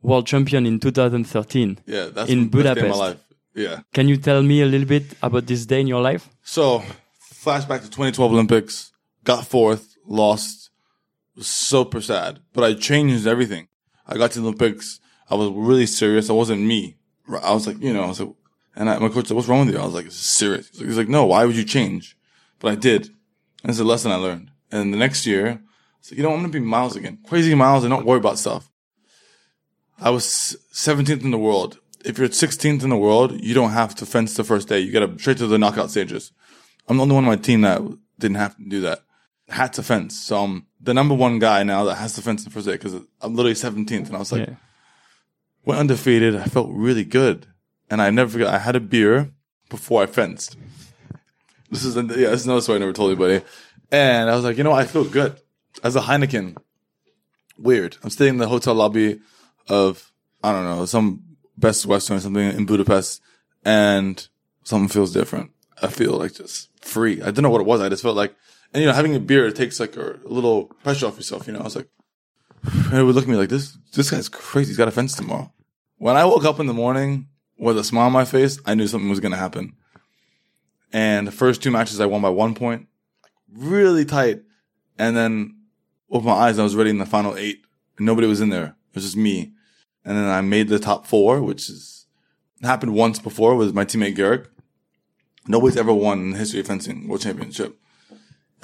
world champion in 2013. Yeah. That's In the best day of Budapest. my life. Yeah. Can you tell me a little bit about this day in your life? So, flashback to 2012 Olympics, got fourth, lost, was super sad. But I changed everything. I got to the Olympics. I was really serious. I wasn't me. I was like, you know, I was like, and I, my coach said, what's wrong with you? I was like, it's serious. He's like, no, why would you change? But I did. And it's a lesson I learned. And the next year, I said, you know, I'm going to be Miles again. Crazy Miles and don't worry about stuff. I was 17th in the world. If you're 16th in the world, you don't have to fence the first day. You get to straight to the knockout stages. I'm the only one on my team that didn't have to do that. Had to fence. So I'm the number one guy now that has to fence the first day because I'm literally 17th. And I was like, Yeah. went undefeated. I felt really good. And I never forgot, I had a beer before I fenced. This is, yeah, this is another story I never told anybody. And I was like, you know. I feel good. As a Heineken, weird. I'm staying in the hotel lobby of, I don't know, some Best Western or something in Budapest and something feels different. I feel like just free. I don't know what it was. I just felt like, and you know, having a beer, it takes like a, little pressure off yourself, you know, I was like, it would look at me like this, this guy's crazy. He's got a fence tomorrow. When I woke up in the morning with a smile on my face, I knew something was going to happen. And the first two matches I won by one point, really tight. And then opened my eyes and I was ready in the final eight. Nobody was in there. It was just me. And then I made the top four, which is happened once before with my teammate Gerek. Nobody's ever won in the history of fencing world championship.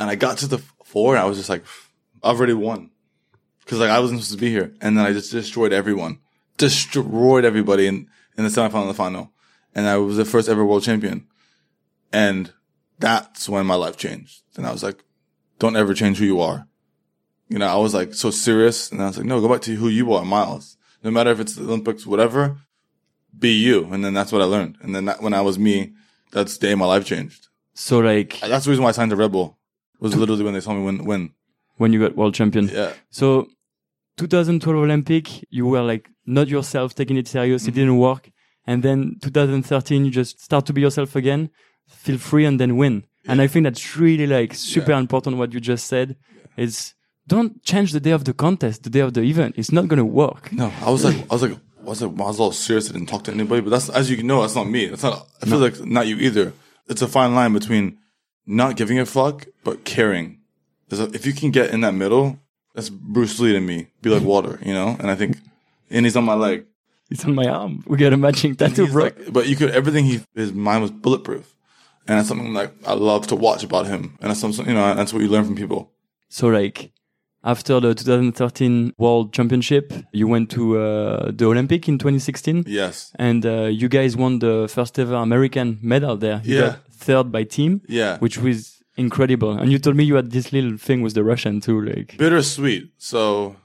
And I got to the four and I was just like, I've already won. Cause like I wasn't supposed to be here. And then I just destroyed everyone. Destroyed everybody in, in the semifinal and the final. And I was the first ever world champion. And that's when my life changed. And I was like, don't ever change who you are. You know, I was like so serious and I was like, no, go back to who you are, Miles. No matter if it's the Olympics, whatever, be you. And then that's what I learned. And then that, when I was me, that's the day my life changed. So like That's the reason why I signed to Red Bull. Was literally when they saw me win, win. when you got world champion. Yeah. So 2012 Olympic, you were like not yourself, taking it serious. It mm-hmm. didn't work. And then 2013, you just start to be yourself again, feel free and then win. And I think that's really like super important what you just said is don't change the day of the contest, the day of the event. It's not going to work. No, I was like, I was like, I was like, I was all serious. I didn't talk to anybody, but that's, as you can know, that's not me. That's not, I feel like not you either. It's a fine line between not giving a fuck, but caring. There's a, if you can get in that middle, that's Bruce Lee to me. Be like water, you know? And I think, and he's on my leg. He's on my arm. We got a matching tattoo, bro. like, but you could, everything he, his mind was bulletproof. And that's something like I love to watch about him. And that's something, you know, that's what you learn from people. So like after the 2013 World Championship, you went to uh, the Olympic in 2016. Yes. and uh, you guys won the first ever American medal there. You Yeah. third by team, Yeah. which was incredible. And you told me you had this little thing with the Russian too, like bittersweet. So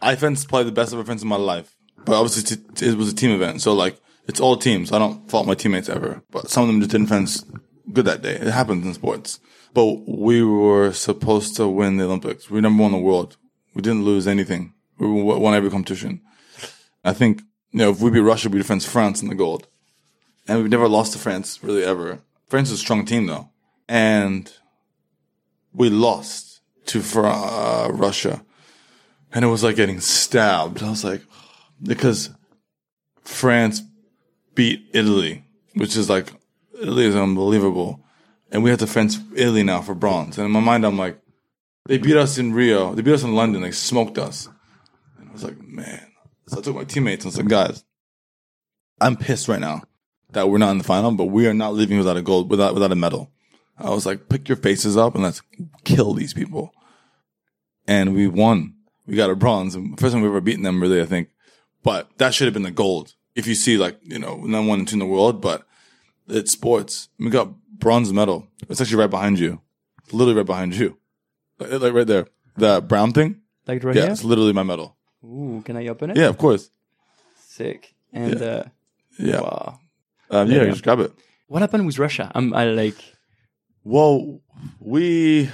I fenced probably the best I've ever fenced in my life. But obviously t- it was a team event. So like it's all teams. I don't fault my teammates ever. But some of them just didn't fence good that day. It happens in sports. But we were supposed to win the Olympics. We number one in the world. We didn't lose anything. We won every competition. I think, you know, if we beat Russia, we'd fence France in the gold. And we've never lost to France really ever. France is a strong team though. And we lost to uh, Russia, and it was like getting stabbed. I was like, because France beat Italy, which is like Italy is unbelievable, and we have to fence Italy now for bronze. And in my mind, I'm like, they beat us in Rio, they beat us in London, they smoked us, and I was like, man. So I took my teammates and I was like, guys, I'm pissed right now that we're not in the final, but we are not leaving without a gold, without without a medal. I was like, pick your faces up and let's kill these people. And we won. We got a bronze. First time we've ever beaten them, really, I think. But that should have been the gold. If you see, like, you know, number one and two in the world, but it's sports. We got bronze medal. It's actually right behind you. Literally right behind you. Like, like right there. That brown thing? like right Yeah, here. it's literally my medal. Ooh, can I open it? Yeah, of course. Sick. And uh, Yeah. wow. Um, yeah, Yeah. just grab it. What happened with Russia? I'm I like Well, we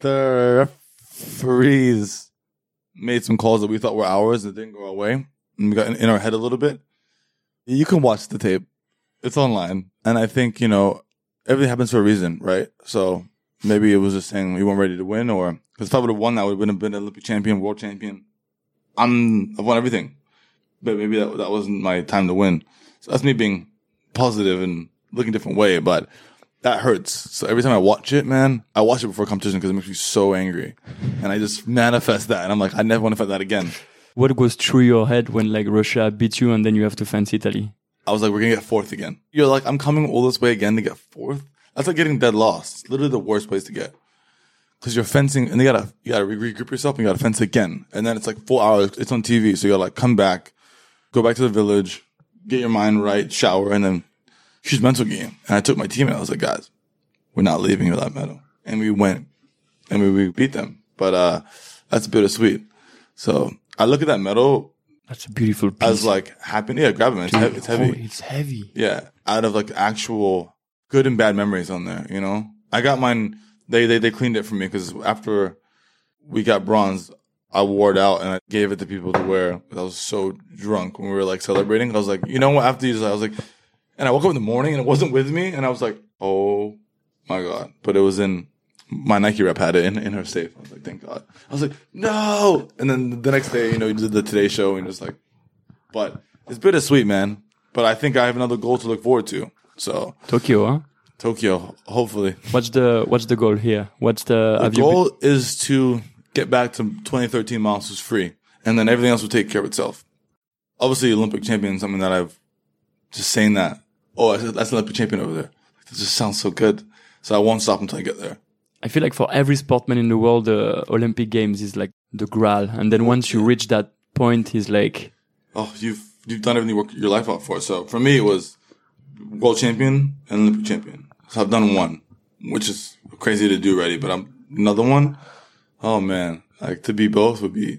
the referees made some calls that we thought were ours that didn't go our way, and we got in, in our head a little bit. You can watch the tape; it's online, and I think you know everything happens for a reason, right? So maybe it was just saying we weren't ready to win, or because if I would have won, that would have been an Olympic champion, world champion. I'm I've won everything, but maybe that that wasn't my time to win. So that's me being positive and looking a different way, but that hurts. So every time I watch it, man, I watch it before competition because it makes me so angry, and I just manifest that, and I'm like, I never want to fight that again. What goes through your head when like Russia beats you and then you have to fence Italy? I was like, we're gonna get fourth again. You're like, I'm coming all this way again to get fourth. That's like getting dead lost. It's literally the worst place to get. Cause you're fencing and you gotta, you gotta regroup yourself and you gotta fence again. And then it's like four hours. It's on TV. So you gotta like come back, go back to the village, get your mind right, shower, and then huge mental game. And I took my team and I was like, guys, we're not leaving without medal. And we went and we, we beat them. But, uh, that's bittersweet. So I look at that medal That's a beautiful piece. as like happy. Yeah, grab it, man. It's, heavy. it's Oh, heavy. it's heavy. Yeah, out of like actual good and bad memories on there. You know, I got mine. They they they cleaned it for me because after we got bronze, I wore it out and I gave it to people to wear. I was so drunk when we were like celebrating. I was like, you know what? After these, I was like, and I woke up in the morning and it wasn't with me, and I was like, oh my god! But it was in my Nike rep had it in, in her safe. I was like, thank God. I was like, no. And then the next day, you know, you did the Today Show and just like, but it's bittersweet, man. But I think I have another goal to look forward to. So Tokyo, huh? Tokyo, hopefully. What's the what's the goal here? What's the, The have you been- goal is to get back to 2013 Masters free, and then everything else will take care of itself. Obviously, Olympic champion is something that I've just saying that. Oh, that's that's an Olympic champion over there. That just sounds so good. So I won't stop until I get there. I feel like for every sportman in the world, the Olympic Games is like the graal. And then once you reach that point, is like, Oh, you've you've done everything you work your life out for. So for me, it was world champion and Olympic champion. So I've done one, which is crazy to do already. But I'm another one. Oh man, like to be both would be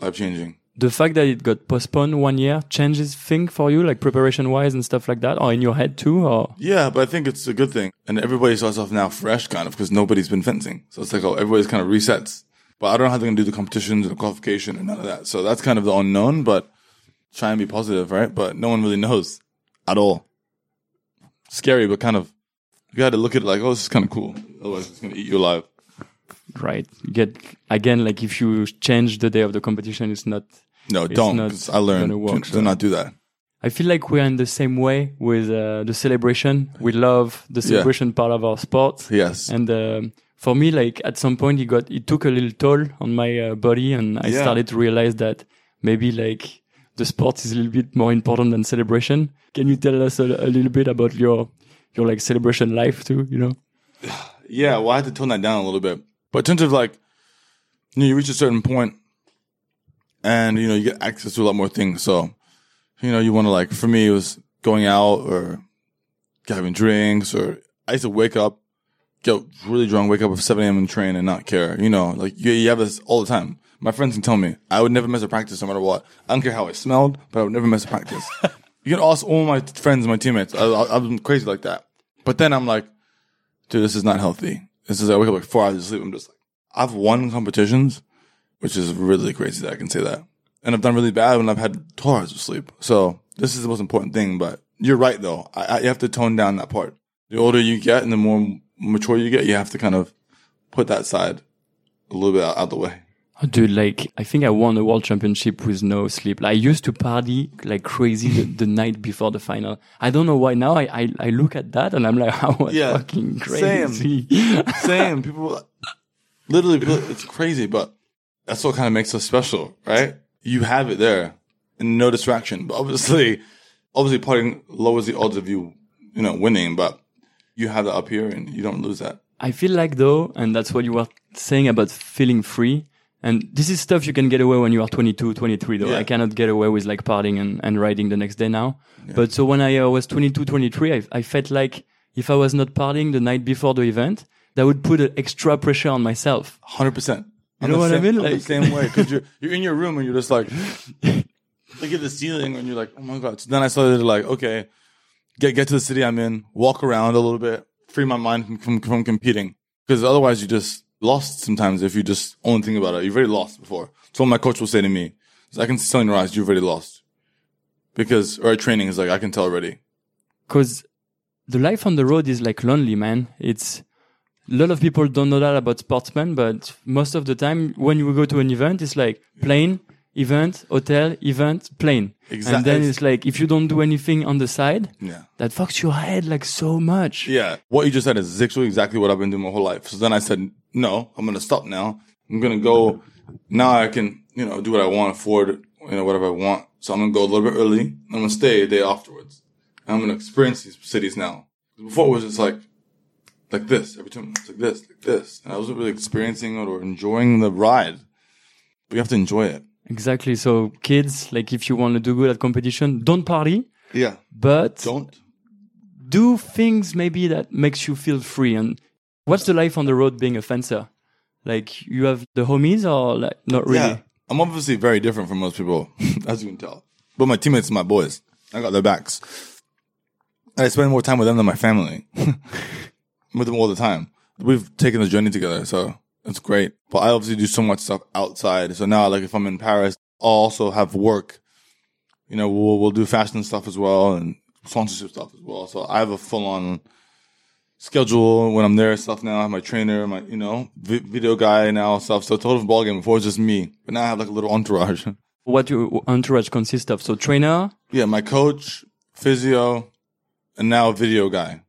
life changing. The fact that it got postponed one year changes thing for you, like preparation wise and stuff like that, or in your head too, or Yeah, but I think it's a good thing. And everybody starts off now fresh, kind of, because nobody's been fencing. So it's like, oh, everybody's kind of resets. But I don't know how they're to do the competitions and the qualification and none of that. So that's kind of the unknown, but try and be positive, right? But no one really knows at all. Scary, but kind of, you got to look at it like, oh, this is kind of cool. Otherwise, it's to eat you alive. Right? Get again, like if you change the day of the competition, it's not. No, It's don't. not I learned work, to, so. to not do that. I feel like we're in the same way with uh, the celebration. We love the celebration part of our sport. Yes. And um, for me, like at some point, it got it took a little toll on my uh, body, and I Yeah. started to realize that maybe like the sport is a little bit more important than celebration. Can you tell us a, a little bit about your your like celebration life too? You know, Yeah, well, I had to tone that down a little bit. But in terms of like, you know, you reach a certain point and, you know, you get access to a lot more things. So, you know, you want to like, for me, it was going out or having drinks or I used to wake up, get really drunk, wake up at 7 a.m. and train and not care. You know, like you, you have this all the time. My friends can tell me I would never miss a practice no matter what. I don't care how I smelled, but I would never miss a practice. you can ask all my friends, and my teammates. I, I, I'm crazy like that. But then I'm like, dude, this is not healthy. This is I wake up like four hours of sleep. I'm just like, I've won competitions, which is really crazy that I can say that. And I've done really bad when I've had 12 hours of sleep. So this is the most important thing. But you're right though. I, I, you have to tone down that part. The older you get and the more mature you get, you have to kind of put that side a little bit out, out the way. Dude, like I think I won a world championship with no sleep. Like, I used to party like crazy the, the night before the final. I don't know why. Now I I, I look at that and I'm like, I was Yeah, fucking same. crazy. Same. People, literally, people, it's crazy, but that's what kind of makes us special, right? You have it there and no distraction. But obviously, obviously partying lowers the odds of you, you know, winning, but you have that up here and you don't lose that. I feel like though, and that's what you were saying about feeling free. And this is stuff you can get away when you are 22, 23 though. Yeah. I cannot get away with like partying and, and riding the next day now. But so when I uh, was 22, 23, I, I felt like if I was not partying the night before the event, that would put an extra pressure on myself. Hundred percent. You know what I mean? I'm the Like- same way because you're you're in your room and you're just like look at the ceiling and you're like, oh my god. So then I started like, okay, get get to the city I'm in, walk around a little bit, free my mind from from, from competing because otherwise you just lost sometimes if you just only think about it. You've already lost before. So what my coach will say to me I can tell in your eyes you've already lost because or at training is like I can tell already. Cause the life on the road is like lonely, man. It's a lot of people don't know that about sportsmen, but most of the time when you go to an event, it's like plane, event, hotel, event, plane. Exact- And then it's like, if you don't do anything on the side, Yeah. that fucks your head like so much. Yeah. What you just said is actually exactly what I've been doing my whole life. So then I said, no, I'm going to stop now. I'm going to go. Now I can, you know, do what I want, afford, you know, whatever I want. So I'm going to go a little bit early. I'm going to stay a day afterwards. And I'm going to experience these cities now. Before it was just like, like this every two minutes, like this, like this. And I wasn't really experiencing it or enjoying the ride. But you have to enjoy it. Exactly. So kids, like if you want to do good at competition, don't party, Yeah. but Don't. do things maybe that makes you feel free. And what's the life on the road being a fencer? Like you have the homies or like not really? Yeah. I'm obviously very different from most people, as you can tell. But my teammates are my boys. I got their backs. I spend more time with them than my family. with them all the time. We've taken the journey together, so it's great. But I obviously do so much stuff outside. So now, like, if I'm in Paris, I'll also have work. You know, we'll, we'll do fashion stuff as well and sponsorship stuff as well. So I have a full on schedule when I'm there stuff now. I have my trainer, my, you know, vi- video guy now stuff. So total ball game. Before it was just me, but now I have like a little entourage. What do your entourage consists of? So trainer, yeah. My coach, physio, and now video guy.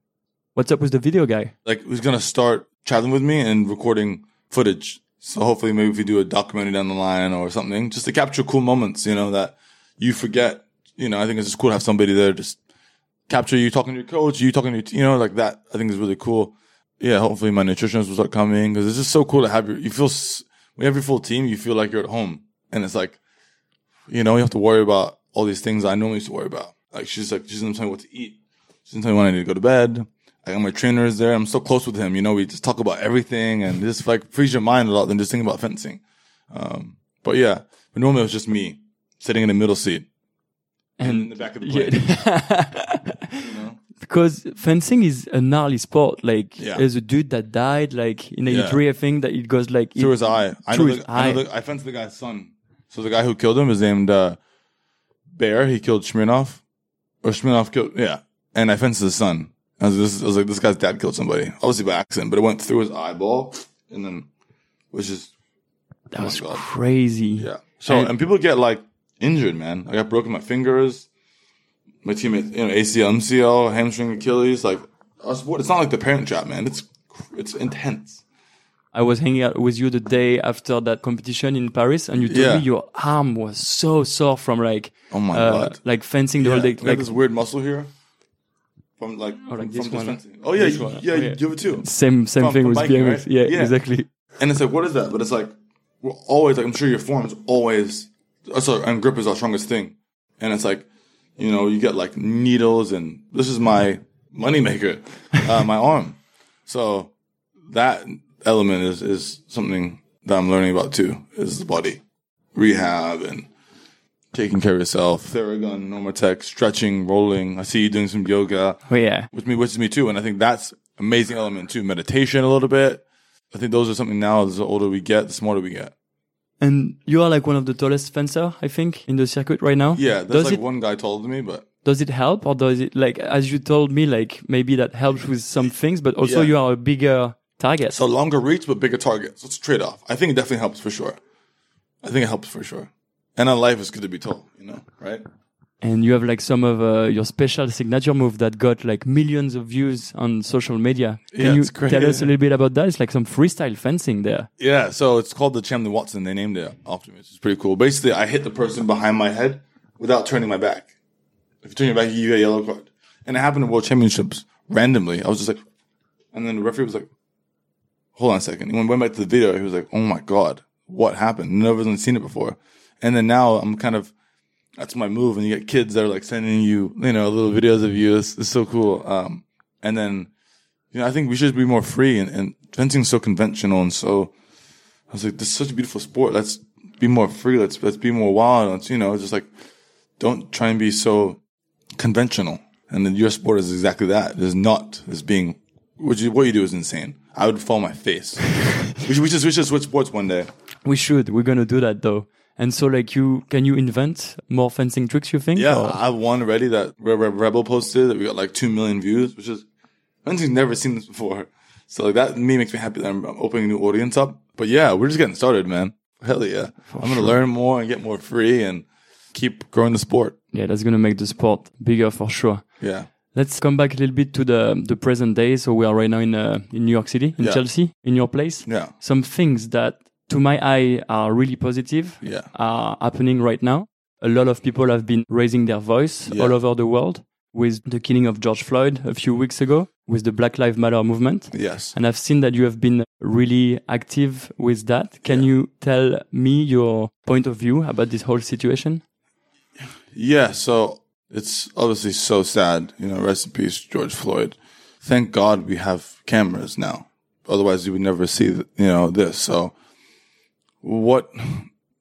what's up with the video guy? Like he's going to start chatting with me and recording footage. So hopefully maybe if we do a documentary down the line or something, just to capture cool moments, you know, that you forget, you know, I think it's just cool to have somebody there just capture you talking to your coach, you talking to, you know, like that. I think is really cool. Yeah. Hopefully my nutritionist will start coming because it's just so cool to have your, you feel, you have your full team, you feel like you're at home and it's like, you know, you have to worry about all these things I normally used to worry about. Like she's like, she doesn't tell me what to eat. She doesn't tell me when I need to go to bed. I got my trainers there. I'm so close with him. You know, we just talk about everything and just like frees your mind a lot than just thinking about fencing. Um, but yeah, but normally it was just me sitting in the middle seat and in the back of the plane. Yeah. You know? because fencing is a gnarly sport. Like Yeah. there's a dude that died like in Yeah. 83, I think that it goes like Through it- his eye. I Through know, his the, I, eye. the, I fenced the guy's son. So the guy who killed him is named, uh, Behr. He killed Smirnov. Or Smirnov killed, yeah. And I fenced his son. I was, this, I was like, this guy's dad killed somebody. Obviously by accident, but it went through his eyeball and then was just, that oh was crazy. Yeah. So And- and, people get like injured, man. I got broken my fingers. My teammate, you know, ACL, MCL, hamstring, Achilles. Like, it's not like the Parent Trap, man. It's it's intense. I was hanging out with you the day after that competition in Paris, and you told Yeah. me your arm was so sore from like, Oh my uh, god. like fencing the whole day. Like this weird muscle here. From like, Oh, like from, this from. Oh yeah, This you, yeah, Oh, you yeah. have it too. same same From- thing from with biking, BMX. right? Yeah, Yeah. exactly. And it's like, what is that? But it's like, we're always like, I'm sure your form is always, uh, so, and grip is our strongest thing. And it's like, you know, you get like needles and this is my moneymaker, uh, my arm. So that element is, is something that I'm learning about too, is the body rehab and taking care of yourself. Theragun, Normatec, stretching, rolling. I see you doing some yoga Oh yeah, which me, which is me too. And I think that's amazing element too. Meditation a little bit. I think those are something now. As the older we get, the smarter we get. And you are like one of the tallest fencer, I think, in the circuit right now. Yeah, that's Does like it one guy told me, but does it help or does it like as you told me like maybe that helps with some things, but also Yeah. you are a bigger target. so longer reach but bigger target. So it's a trade off. I think it definitely helps for sure. I think it helps for sure. And in life, it's good to be tall, you know, right? And you have like some of uh, your special signature move that got like millions of views on social media. Can Yeah, you great. tell us a little bit about that? It's like some freestyle fencing there. Yeah, so it's called the Chamley Watson. They named it after me, which is pretty cool. Basically, I hit the person behind my head without turning my back. If you turn your back, you get a yellow card. And it happened in World Championships randomly. I was just like, and then the referee was like, hold on a second. When we went back to the video, he was like, oh my God, what happened? Never even seen it before. And then now I'm kind of, that's my move. And you get kids that are like sending you, you know, little videos of you. It's, it's so cool. Um, and then, you know, I think we should be more free and, and fencing's so conventional and so, I was like, this is such a beautiful sport. Let's be more free. Let's, let's be more wild. Let's, you know, just like, don't try and be so conventional. And then your sport is exactly that. It is not as being, which is, what you do is insane. I would fall my face. we should, we should, we should switch sports one day. We should. We're gonna do that though. And so, like, you can you invent more fencing tricks? You think? Yeah, Or- I have one already that Re- Re- Red Bull posted that we got like 2 million views, which is, fencing's never seen this before. So like that me makes me happy that I'm, I'm opening a new audience up. But yeah, we're just getting started, man. Hell yeah. I'm going to learn more and get more free and keep growing the sport. Yeah, that's gonna make the sport bigger for sure. Yeah. Let's come back a little bit to the the present day. So we are right now in uh, in New York City, in Yeah. Chelsea, in your place. Yeah. Some things that, to my eye, are really positive Yeah. are happening right now. A lot of people have been raising their voice Yeah. all over the world with the killing of George Floyd a few weeks ago, with the Black Lives Matter movement. Yes. And I've seen that you have been really active with that. Can Yeah. you tell me your point of view about this whole situation? Yeah, so it's obviously so sad. You know, rest in peace, George Floyd. Thank God we have cameras now. Otherwise, you would never see, you know, this. So what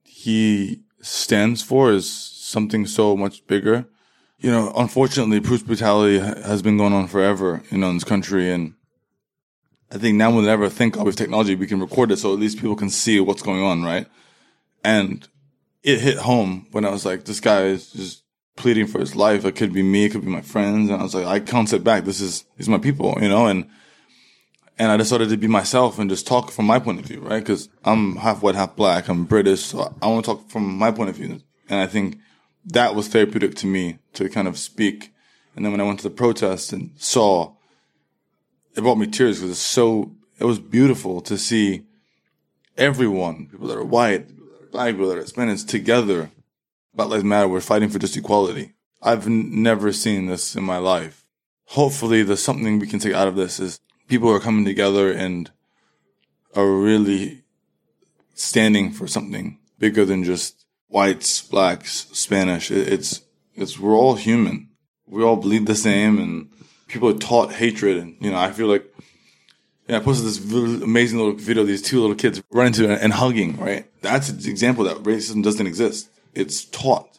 he stands for is something so much bigger. You know, unfortunately, police brutality has been going on forever, you know, in this country. And I think now more than ever, think God with technology, we can record it so at least people can see what's going on, right? And it hit home when I was like, this guy is just pleading for his life. It could be me, it could be my friends. And I was like, I can't sit back. This is, these are my people, you know, and, and I decided to be myself and just talk from my point of view, right? Cause I'm half white, half black. I'm British. So I want to talk from my point of view. And I think that was therapeutic to me to kind of speak. And then when I went to the protest and saw, it brought me tears because it's so, it was beautiful to see everyone, people that are white, people that are black, people that are Hispanics together. Black Lives Matter, we're fighting for just equality. I've n- never seen this in my life. Hopefully there's something we can take out of this is people are coming together and are really standing for something bigger than just whites, blacks, Spanish. It's, it's, we're all human. We all bleed the same and people are taught hatred. And, you know, I feel like yeah, I posted this really amazing little video of these two little kids running to and, hugging, right? That's an example that racism doesn't exist. It's taught,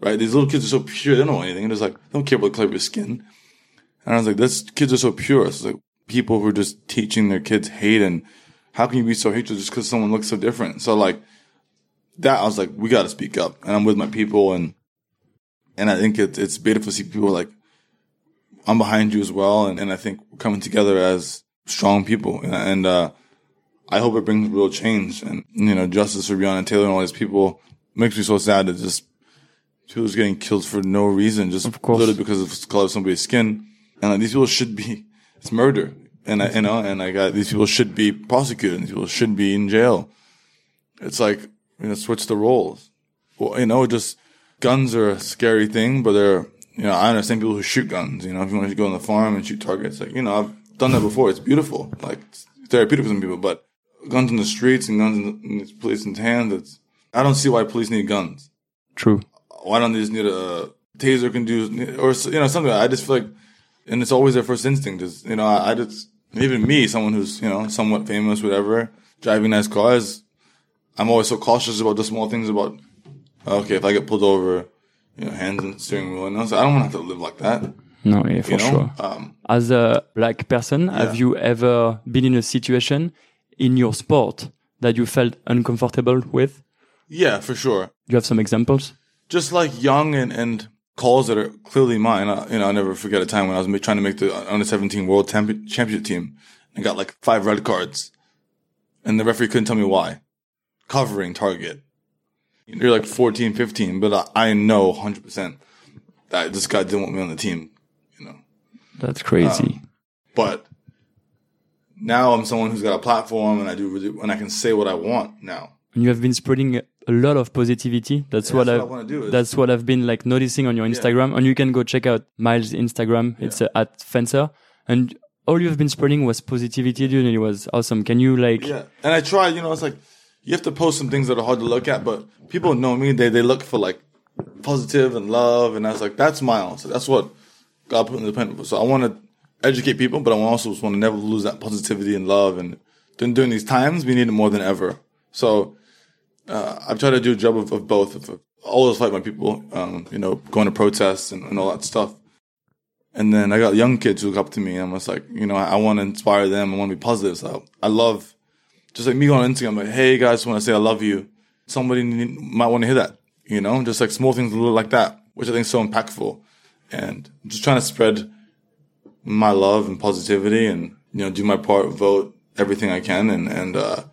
right? These little kids are so pure, they don't know anything. They're just like, don't care about the color of your skin. And I was like, this kids are so pure. It's like people who are just teaching their kids hate and how can you be so hateful just because someone looks so different? So like that, I was like, we got to speak up and I'm with my people. And, and I think it, it's beautiful to see people like, I'm behind you as well. And, and I think we're coming together as strong people. And, and uh, I hope it brings real change and, you know, justice for Breonna Taylor and all these people makes me so sad that just people just getting killed for no reason, just literally because of the color of somebody's skin. And like, these people should be, it's murder. And I, you know, and I got, these people should be prosecuted and these people should be in jail. It's like, you know, switch the roles. Well, you know, just guns are a scary thing, but they're, you know, I understand people who shoot guns. You know, if you want to go on the farm and shoot targets, like, you know, I've done that before. It's beautiful. Like, it's therapeutic for some people, but guns in the streets and guns in the, in the police's hands, it's, I don't see why police need guns. True. Why don't they just need a taser can do, or, you know, something. I just feel like, and it's always their first instinct is, you know, I, I just, even me, someone who's, you know, somewhat famous, whatever, driving nice cars, I'm always so cautious about the small things about, okay, if I get pulled over, you know, hands on steering wheel, and I, like, I don't want to have to live like that, No, yeah, for you know? sure. Um, As a black person, have you ever been in a situation in your sport that you felt uncomfortable with? yeah, for sure. Do you have some examples? just like young and, and calls that are clearly mine. I, you know, I never forget a time when I was trying to make the under 17 world Champi- championship team and got like five red cards and the referee couldn't tell me why. Covering target. You're like 14, 15, but I, I know 100% that this guy didn't want me on the team, you know, That's crazy. Um, but now I'm someone who's got a platform and I do really, and I can say what I want now. and you have been spreading a lot of positivity. That's And what that's I've what I do is- that's what I've been like noticing on your Instagram. And you can go check out Miles' Instagram. It's uh, at Fencer. And all you've been spreading was positivity, dude, and it was awesome. Can you like Yeah. And I try, you know, it's like you have to post some things that are hard to look at, but people know me, they they look for like positive and love and I was like, that's my answer. That's what God put in the pen. So I want to educate people, but I also just want to never lose that positivity and love and during, during these times we need it more than ever. So uh, I've tried to do a job of, of both, of, of always fight my people, um, you know, going to protests and, and all that stuff. And then I got young kids who look up to me and I'm just like, you know, I, I want to inspire them. I want to be positive. So I love just like me on Instagram, like, hey guys, want to say I love you. Somebody need, might want to hear that, you know, just like small things like that, which I think is so impactful. And just trying to spread my love and positivity and, you know, do my part, vote everything I can and, and, uh,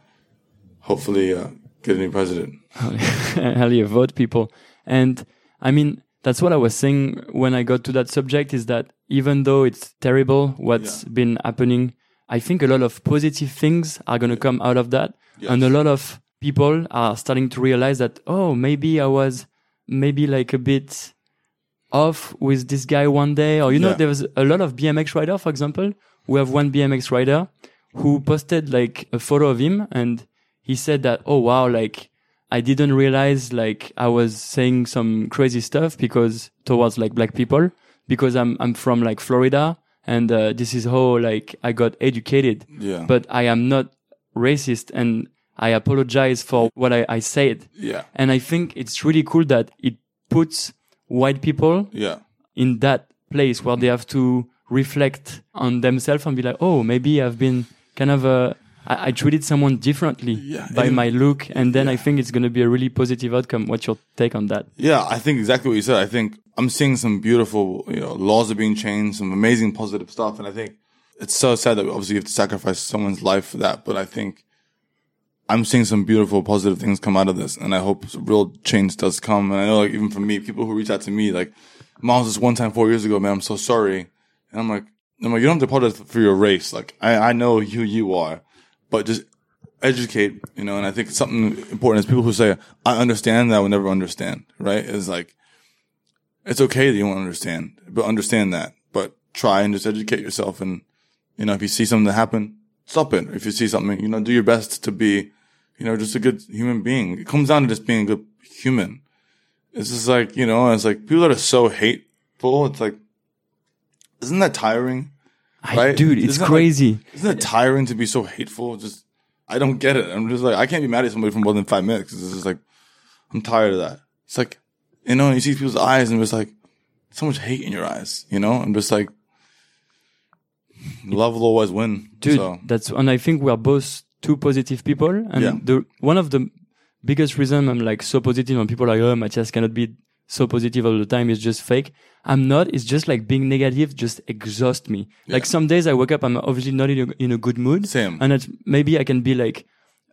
hopefully, uh, get a new president. hell yeah, vote people. And I mean, that's what I was saying when I got to that subject is that even though it's terrible what's Yeah. been happening, I think a lot of positive things are going to come out of that. Yes. And a lot of people are starting to realize that, oh, maybe I was maybe like a bit off with this guy one day. Or, you know, Yeah. there was a lot of BMX rider, for example. We have one BMX rider who posted like a photo of him and he said that, oh, wow, like I didn't realize like I was saying some crazy stuff because towards like black people because I'm, I'm from like Florida and uh, this is how like I got educated Yeah. but I am not racist and I apologize for what I, I said. yeah. And I think it's really cool that it puts white people Yeah. in that place where they have to reflect on themselves and be like, oh, maybe I've been kind of a, I, I treated someone differently Yeah, by my look. And then I think it's going to be a really positive outcome. What's your take on that? Yeah, I think exactly what you said. I think I'm seeing some beautiful, you know, laws are being changed, some amazing positive stuff. And I think it's so sad that obviously you have to sacrifice someone's life for that. But I think I'm seeing some beautiful positive things come out of this. And I hope real change does come. And I know like even for me, people who reach out to me, like, Miles, this one time four years ago, man, I'm so sorry. And I'm like, I'm like, you don't have to apologize for your race. Like, I, I know who you are, but just educate, you know, and I think something important is people who say, I understand that I will never understand, right? Is like, it's okay that you won't understand, but understand that, but try and just educate yourself. And, you know, if you see something happen, stop it. If you see something, you know, do your best to be, you know, just a good human being. It comes down to just being a good human. It's just like, you know, it's like people that are so hateful. It's like, isn't that tiring? I, Right? dude, it's Isn't that like- crazy. Isn't it tiring to be so hateful? Just, I don't get it. I'm just like, I can't be mad at somebody for more than five minutes. It's just like, I'm tired of that. It's like, you know, you see people's eyes and it's like, so much hate in your eyes, you know? I'm just like, love will always win. dude So, that's and i think we are both two positive people and Yeah. the one of the biggest reason i'm like so positive when people are like oh matthias cannot be so positive all the time is just fake i'm not it's just like being negative just exhausts me like some days i wake up i'm obviously not in a, in a good mood Same. and it's, maybe i can be like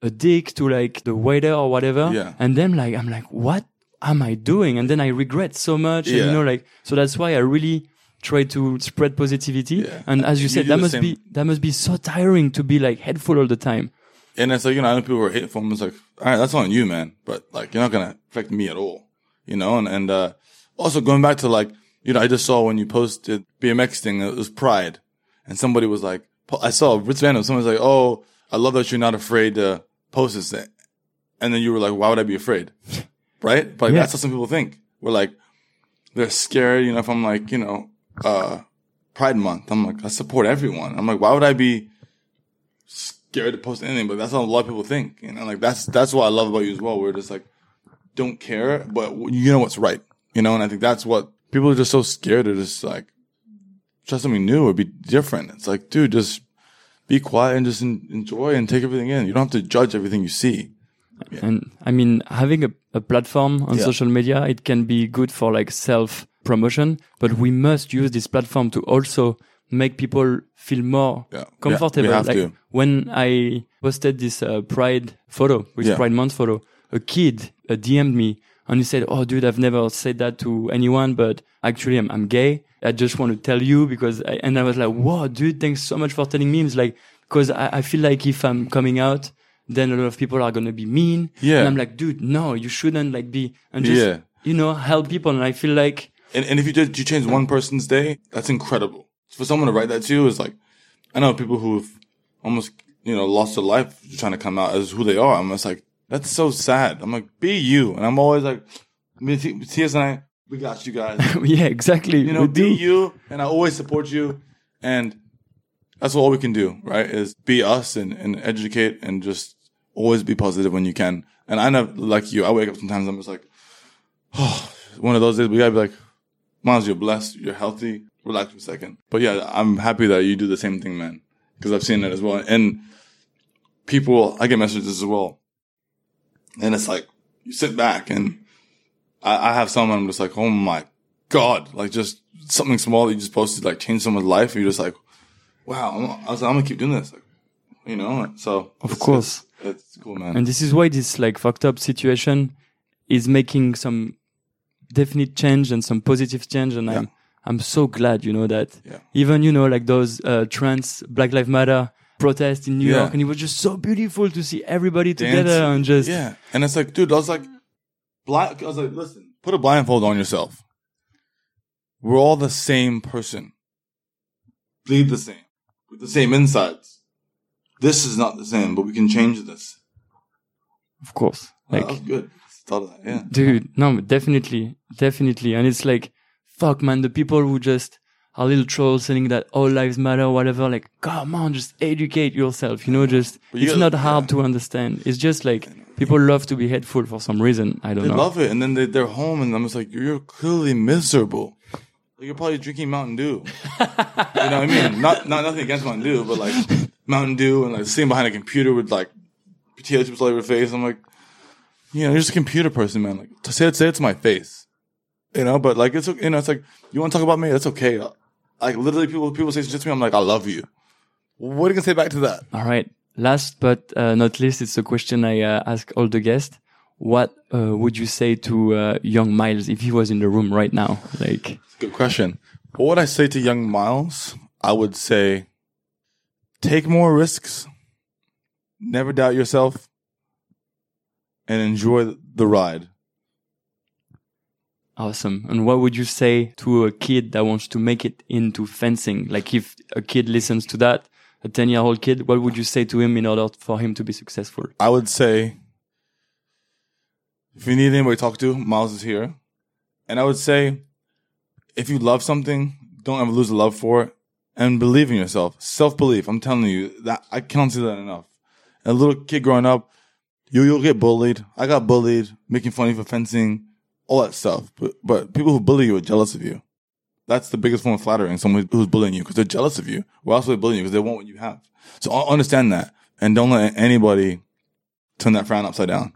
a dick to like the waiter or whatever Yeah. and then like i'm like what am i doing and then i regret so much and, Yeah. you know like so that's why i really try to spread positivity Yeah. and as you You said that must same. be that must be so tiring to be like hateful all the time. and it's like, you know, I know people are hateful. I'm just like, all right, that's on you, man. But like, you're not going to affect me at all, you know? And, and, uh, also going back to like, you know, I just saw when you posted BMX thing, it was pride and somebody was like, I saw Ritz Random. Someone's like, Oh, I love that you're not afraid to post this thing. And then you were like, why would I be afraid? Right? But like, Yeah. that's how some people think. We're like, they're scared. You know, if I'm like, you know, uh, Pride Month, I'm like, I support everyone. I'm like, why would I be scared to post anything? But that's how a lot of people think. You know, like that's, that's what I love about you as well. We're just like, don't care, but you know what's right. You know, and I think that's what people are just so scared to just like try something new or be different. It's like, dude, just be quiet and just enjoy and take everything in. You don't have to judge everything you see. And I mean, having a, a platform on Yeah. social media, it can be good for like self promotion, but we must use this platform to also make people feel more Yeah. comfortable. Like to. when I posted this uh, Pride photo, which Yeah. Pride Month photo, a kid uh, DM'd me and he said, "Oh, dude, I've never said that to anyone, but actually, I'm, I'm gay. I just want to tell you because." I, and I was like, "Whoa, dude, thanks so much for telling me." It's like because I, I feel like if I'm coming out, then a lot of people are gonna be mean. Yeah. And I'm like, dude, no, you shouldn't like be and just Yeah. you know help people. And I feel like And, and if you did, you change one person's day, that's incredible. For someone to write that to you is like, I know people who've almost, you know, lost their life trying to come out as who they are. I'm just like, that's so sad. I'm like, be you. And I'm always like, me, and I, we got you guys. yeah, exactly. you know, we be do. you. And I always support you. And that's all we can do, right? Is be us and, and educate and just always be positive when you can. And I know, like you, I wake up sometimes, I'm just like, oh, one of those days we gotta be like, Miles, you're blessed, you're healthy, relax for a second. But yeah, I'm happy that you do the same thing, man. Cause I've seen it as well. And people, I get messages as well. And it's like, you sit back and I, I have someone, I'm just like, oh my God, like just something small that you just posted, like change someone's life. And you're just like, wow, I'm, I was like, I'm gonna keep doing this. Like, you know, so Of it's- course. it's, That's cool, man. And this is why this like fucked up situation is making some definite change and some positive change. And Yeah. I'm, I'm so glad, you know, that Yeah. even, you know, like those, uh, trans Black Lives Matter protests in New Yeah. York. And it was just so beautiful to see everybody Dance. together and just, yeah. And it's like, dude, I was like, blind. I was like, listen, put a blindfold on yourself. We're all the same person. Bleed the same. With the same insides. This is not the same, but we can change this. of course, Like, like, that was good. Thought of that, yeah. dude, no, definitely, definitely. And it's like, fuck, man, the people who just are little trolls saying that all lives matter, whatever, like, come on, just educate yourself, you know, just, But you not hard yeah. to understand. It's just like, people love to be hateful for some reason. I don't They know. They love it, and then they, they're home, and I'm just like, you're clearly miserable. Like, you're probably drinking Mountain Dew. you know what I mean? Not not nothing against Mountain Dew, but like Mountain Dew and like sitting behind a computer with like potato chips all over your face. I'm like, you know, you're just a computer person, man. Like, to say it, say it to my face. You know, but like it's you know, it's like you want to talk about me, that's okay. Like literally, people people say shit to me, I'm like, I love you. What are you gonna say back to that? All right. Last but uh, not least, it's a question I uh, ask all the guests. What uh, would you say to uh, young Miles if he was in the room right now? Like, Good question. What would I say to young Miles? I would say take more risks, never doubt yourself, and enjoy the ride. Awesome. And what would you say to a kid that wants to make it into fencing? Like if a kid listens to that, a 10 year old kid, what would you say to him in order for him to be successful? I would say if you need anybody to talk to, Miles is here. And I would say if you love something, don't ever lose the love for it and believe in yourself. Self belief. I'm telling you that I can't say that enough. a little kid growing up, you you'll get bullied. I got bullied, making fun of for fencing, all that stuff. But but people who bully you are jealous of you. That's the biggest form of flattering. Someone who's bullying you because they're jealous of you. Why else would they bully you? Because they want what you have. So understand that and don't let anybody turn that frown upside down.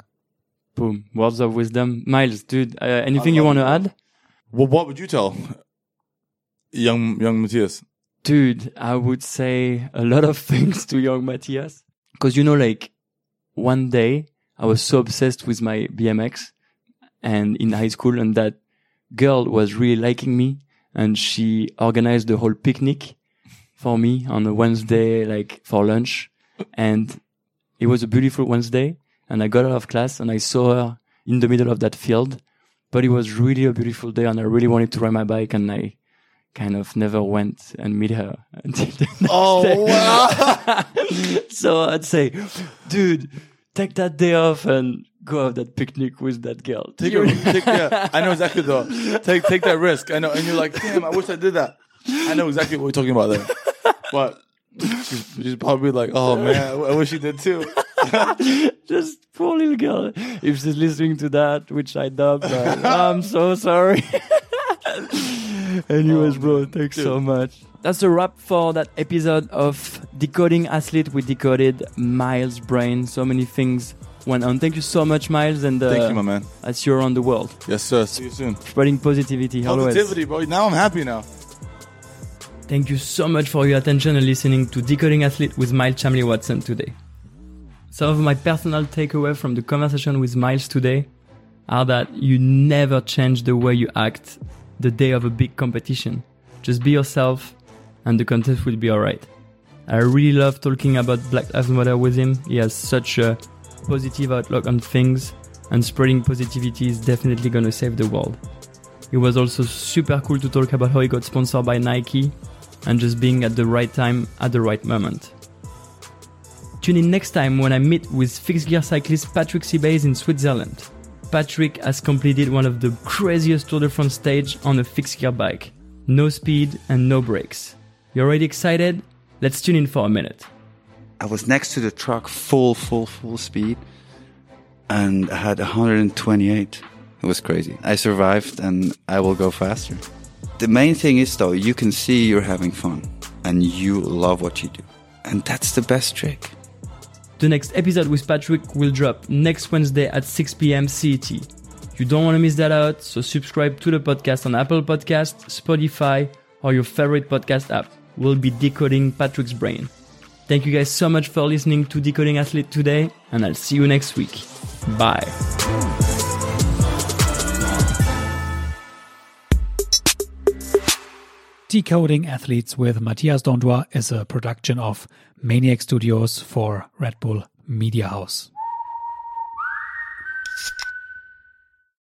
Boom. Words of wisdom. Miles, dude, uh, anything you want to add? Well, what would you tell young young Matthias? Dude, I would say a lot of things to young Matthias. Cause you know, like one day I was so obsessed with my BMX and in high school and that girl was really liking me and she organized the whole picnic for me on a Wednesday, like for lunch. And it was a beautiful Wednesday and I got out of class and I saw her in the middle of that field. But it was really a beautiful day and I really wanted to ride my bike and I kind of never went and meet her until the next Oh, day. wow. so I'd say, dude, take that day off and go have that picnic with that girl. Take a, take, yeah, I know exactly though. Take take that risk. I know, and you're like, damn, I wish I did that. I know exactly what we're talking about there. But she's, she's probably like, oh man, I wish she did too. Just poor little girl. If she's listening to that, which I doubt, but I'm so sorry. Anyways, oh, bro, thanks so much. That's a wrap for that episode of Decoding Athlete. We decoded Miles' brain. So many things went on. Thank you so much, Miles, and uh, Thank you, my man. as you're around the world, Yes, sir. See you soon. spreading positivity. always. Positivity, bro. Now I'm happy now. Thank you so much for your attention and listening to Decoding Athlete with Miles Chamley Watson today. Some of my personal takeaway from the conversation with Miles today are that you never change the way you act the day of a big competition. Just be yourself and the contest will be alright. I really love talking about Black Lives Matter with him. He has such a positive outlook on things and spreading positivity is definitely gonna save the world. It was also super cool to talk about how he got sponsored by Nike and just being at the right time at the right moment. Tune in next time when I meet with fixed gear cyclist Patrick Seabase in Switzerland. Patrick has completed one of the craziest Tour de France stage on a fixed gear bike. No speed and no brakes. You already excited? Let's tune in for a minute. I was next to the truck full, full, full speed and I had 128. It was crazy. I survived and I will go faster. The main thing is though, you can see you're having fun and you love what you do. And that's the best trick. The next episode with Patrick will drop next Wednesday at 6 p.m. CET. You don't want to miss that out, so subscribe to the podcast on Apple Podcasts, Spotify, or your favorite podcast app. We'll be decoding Patrick's brain. Thank you guys so much for listening to Decoding Athlete today, and I'll see you next week. Bye. Decoding Athletes with Matthias Dandois is a production of Maniac Studios for Red Bull Media House.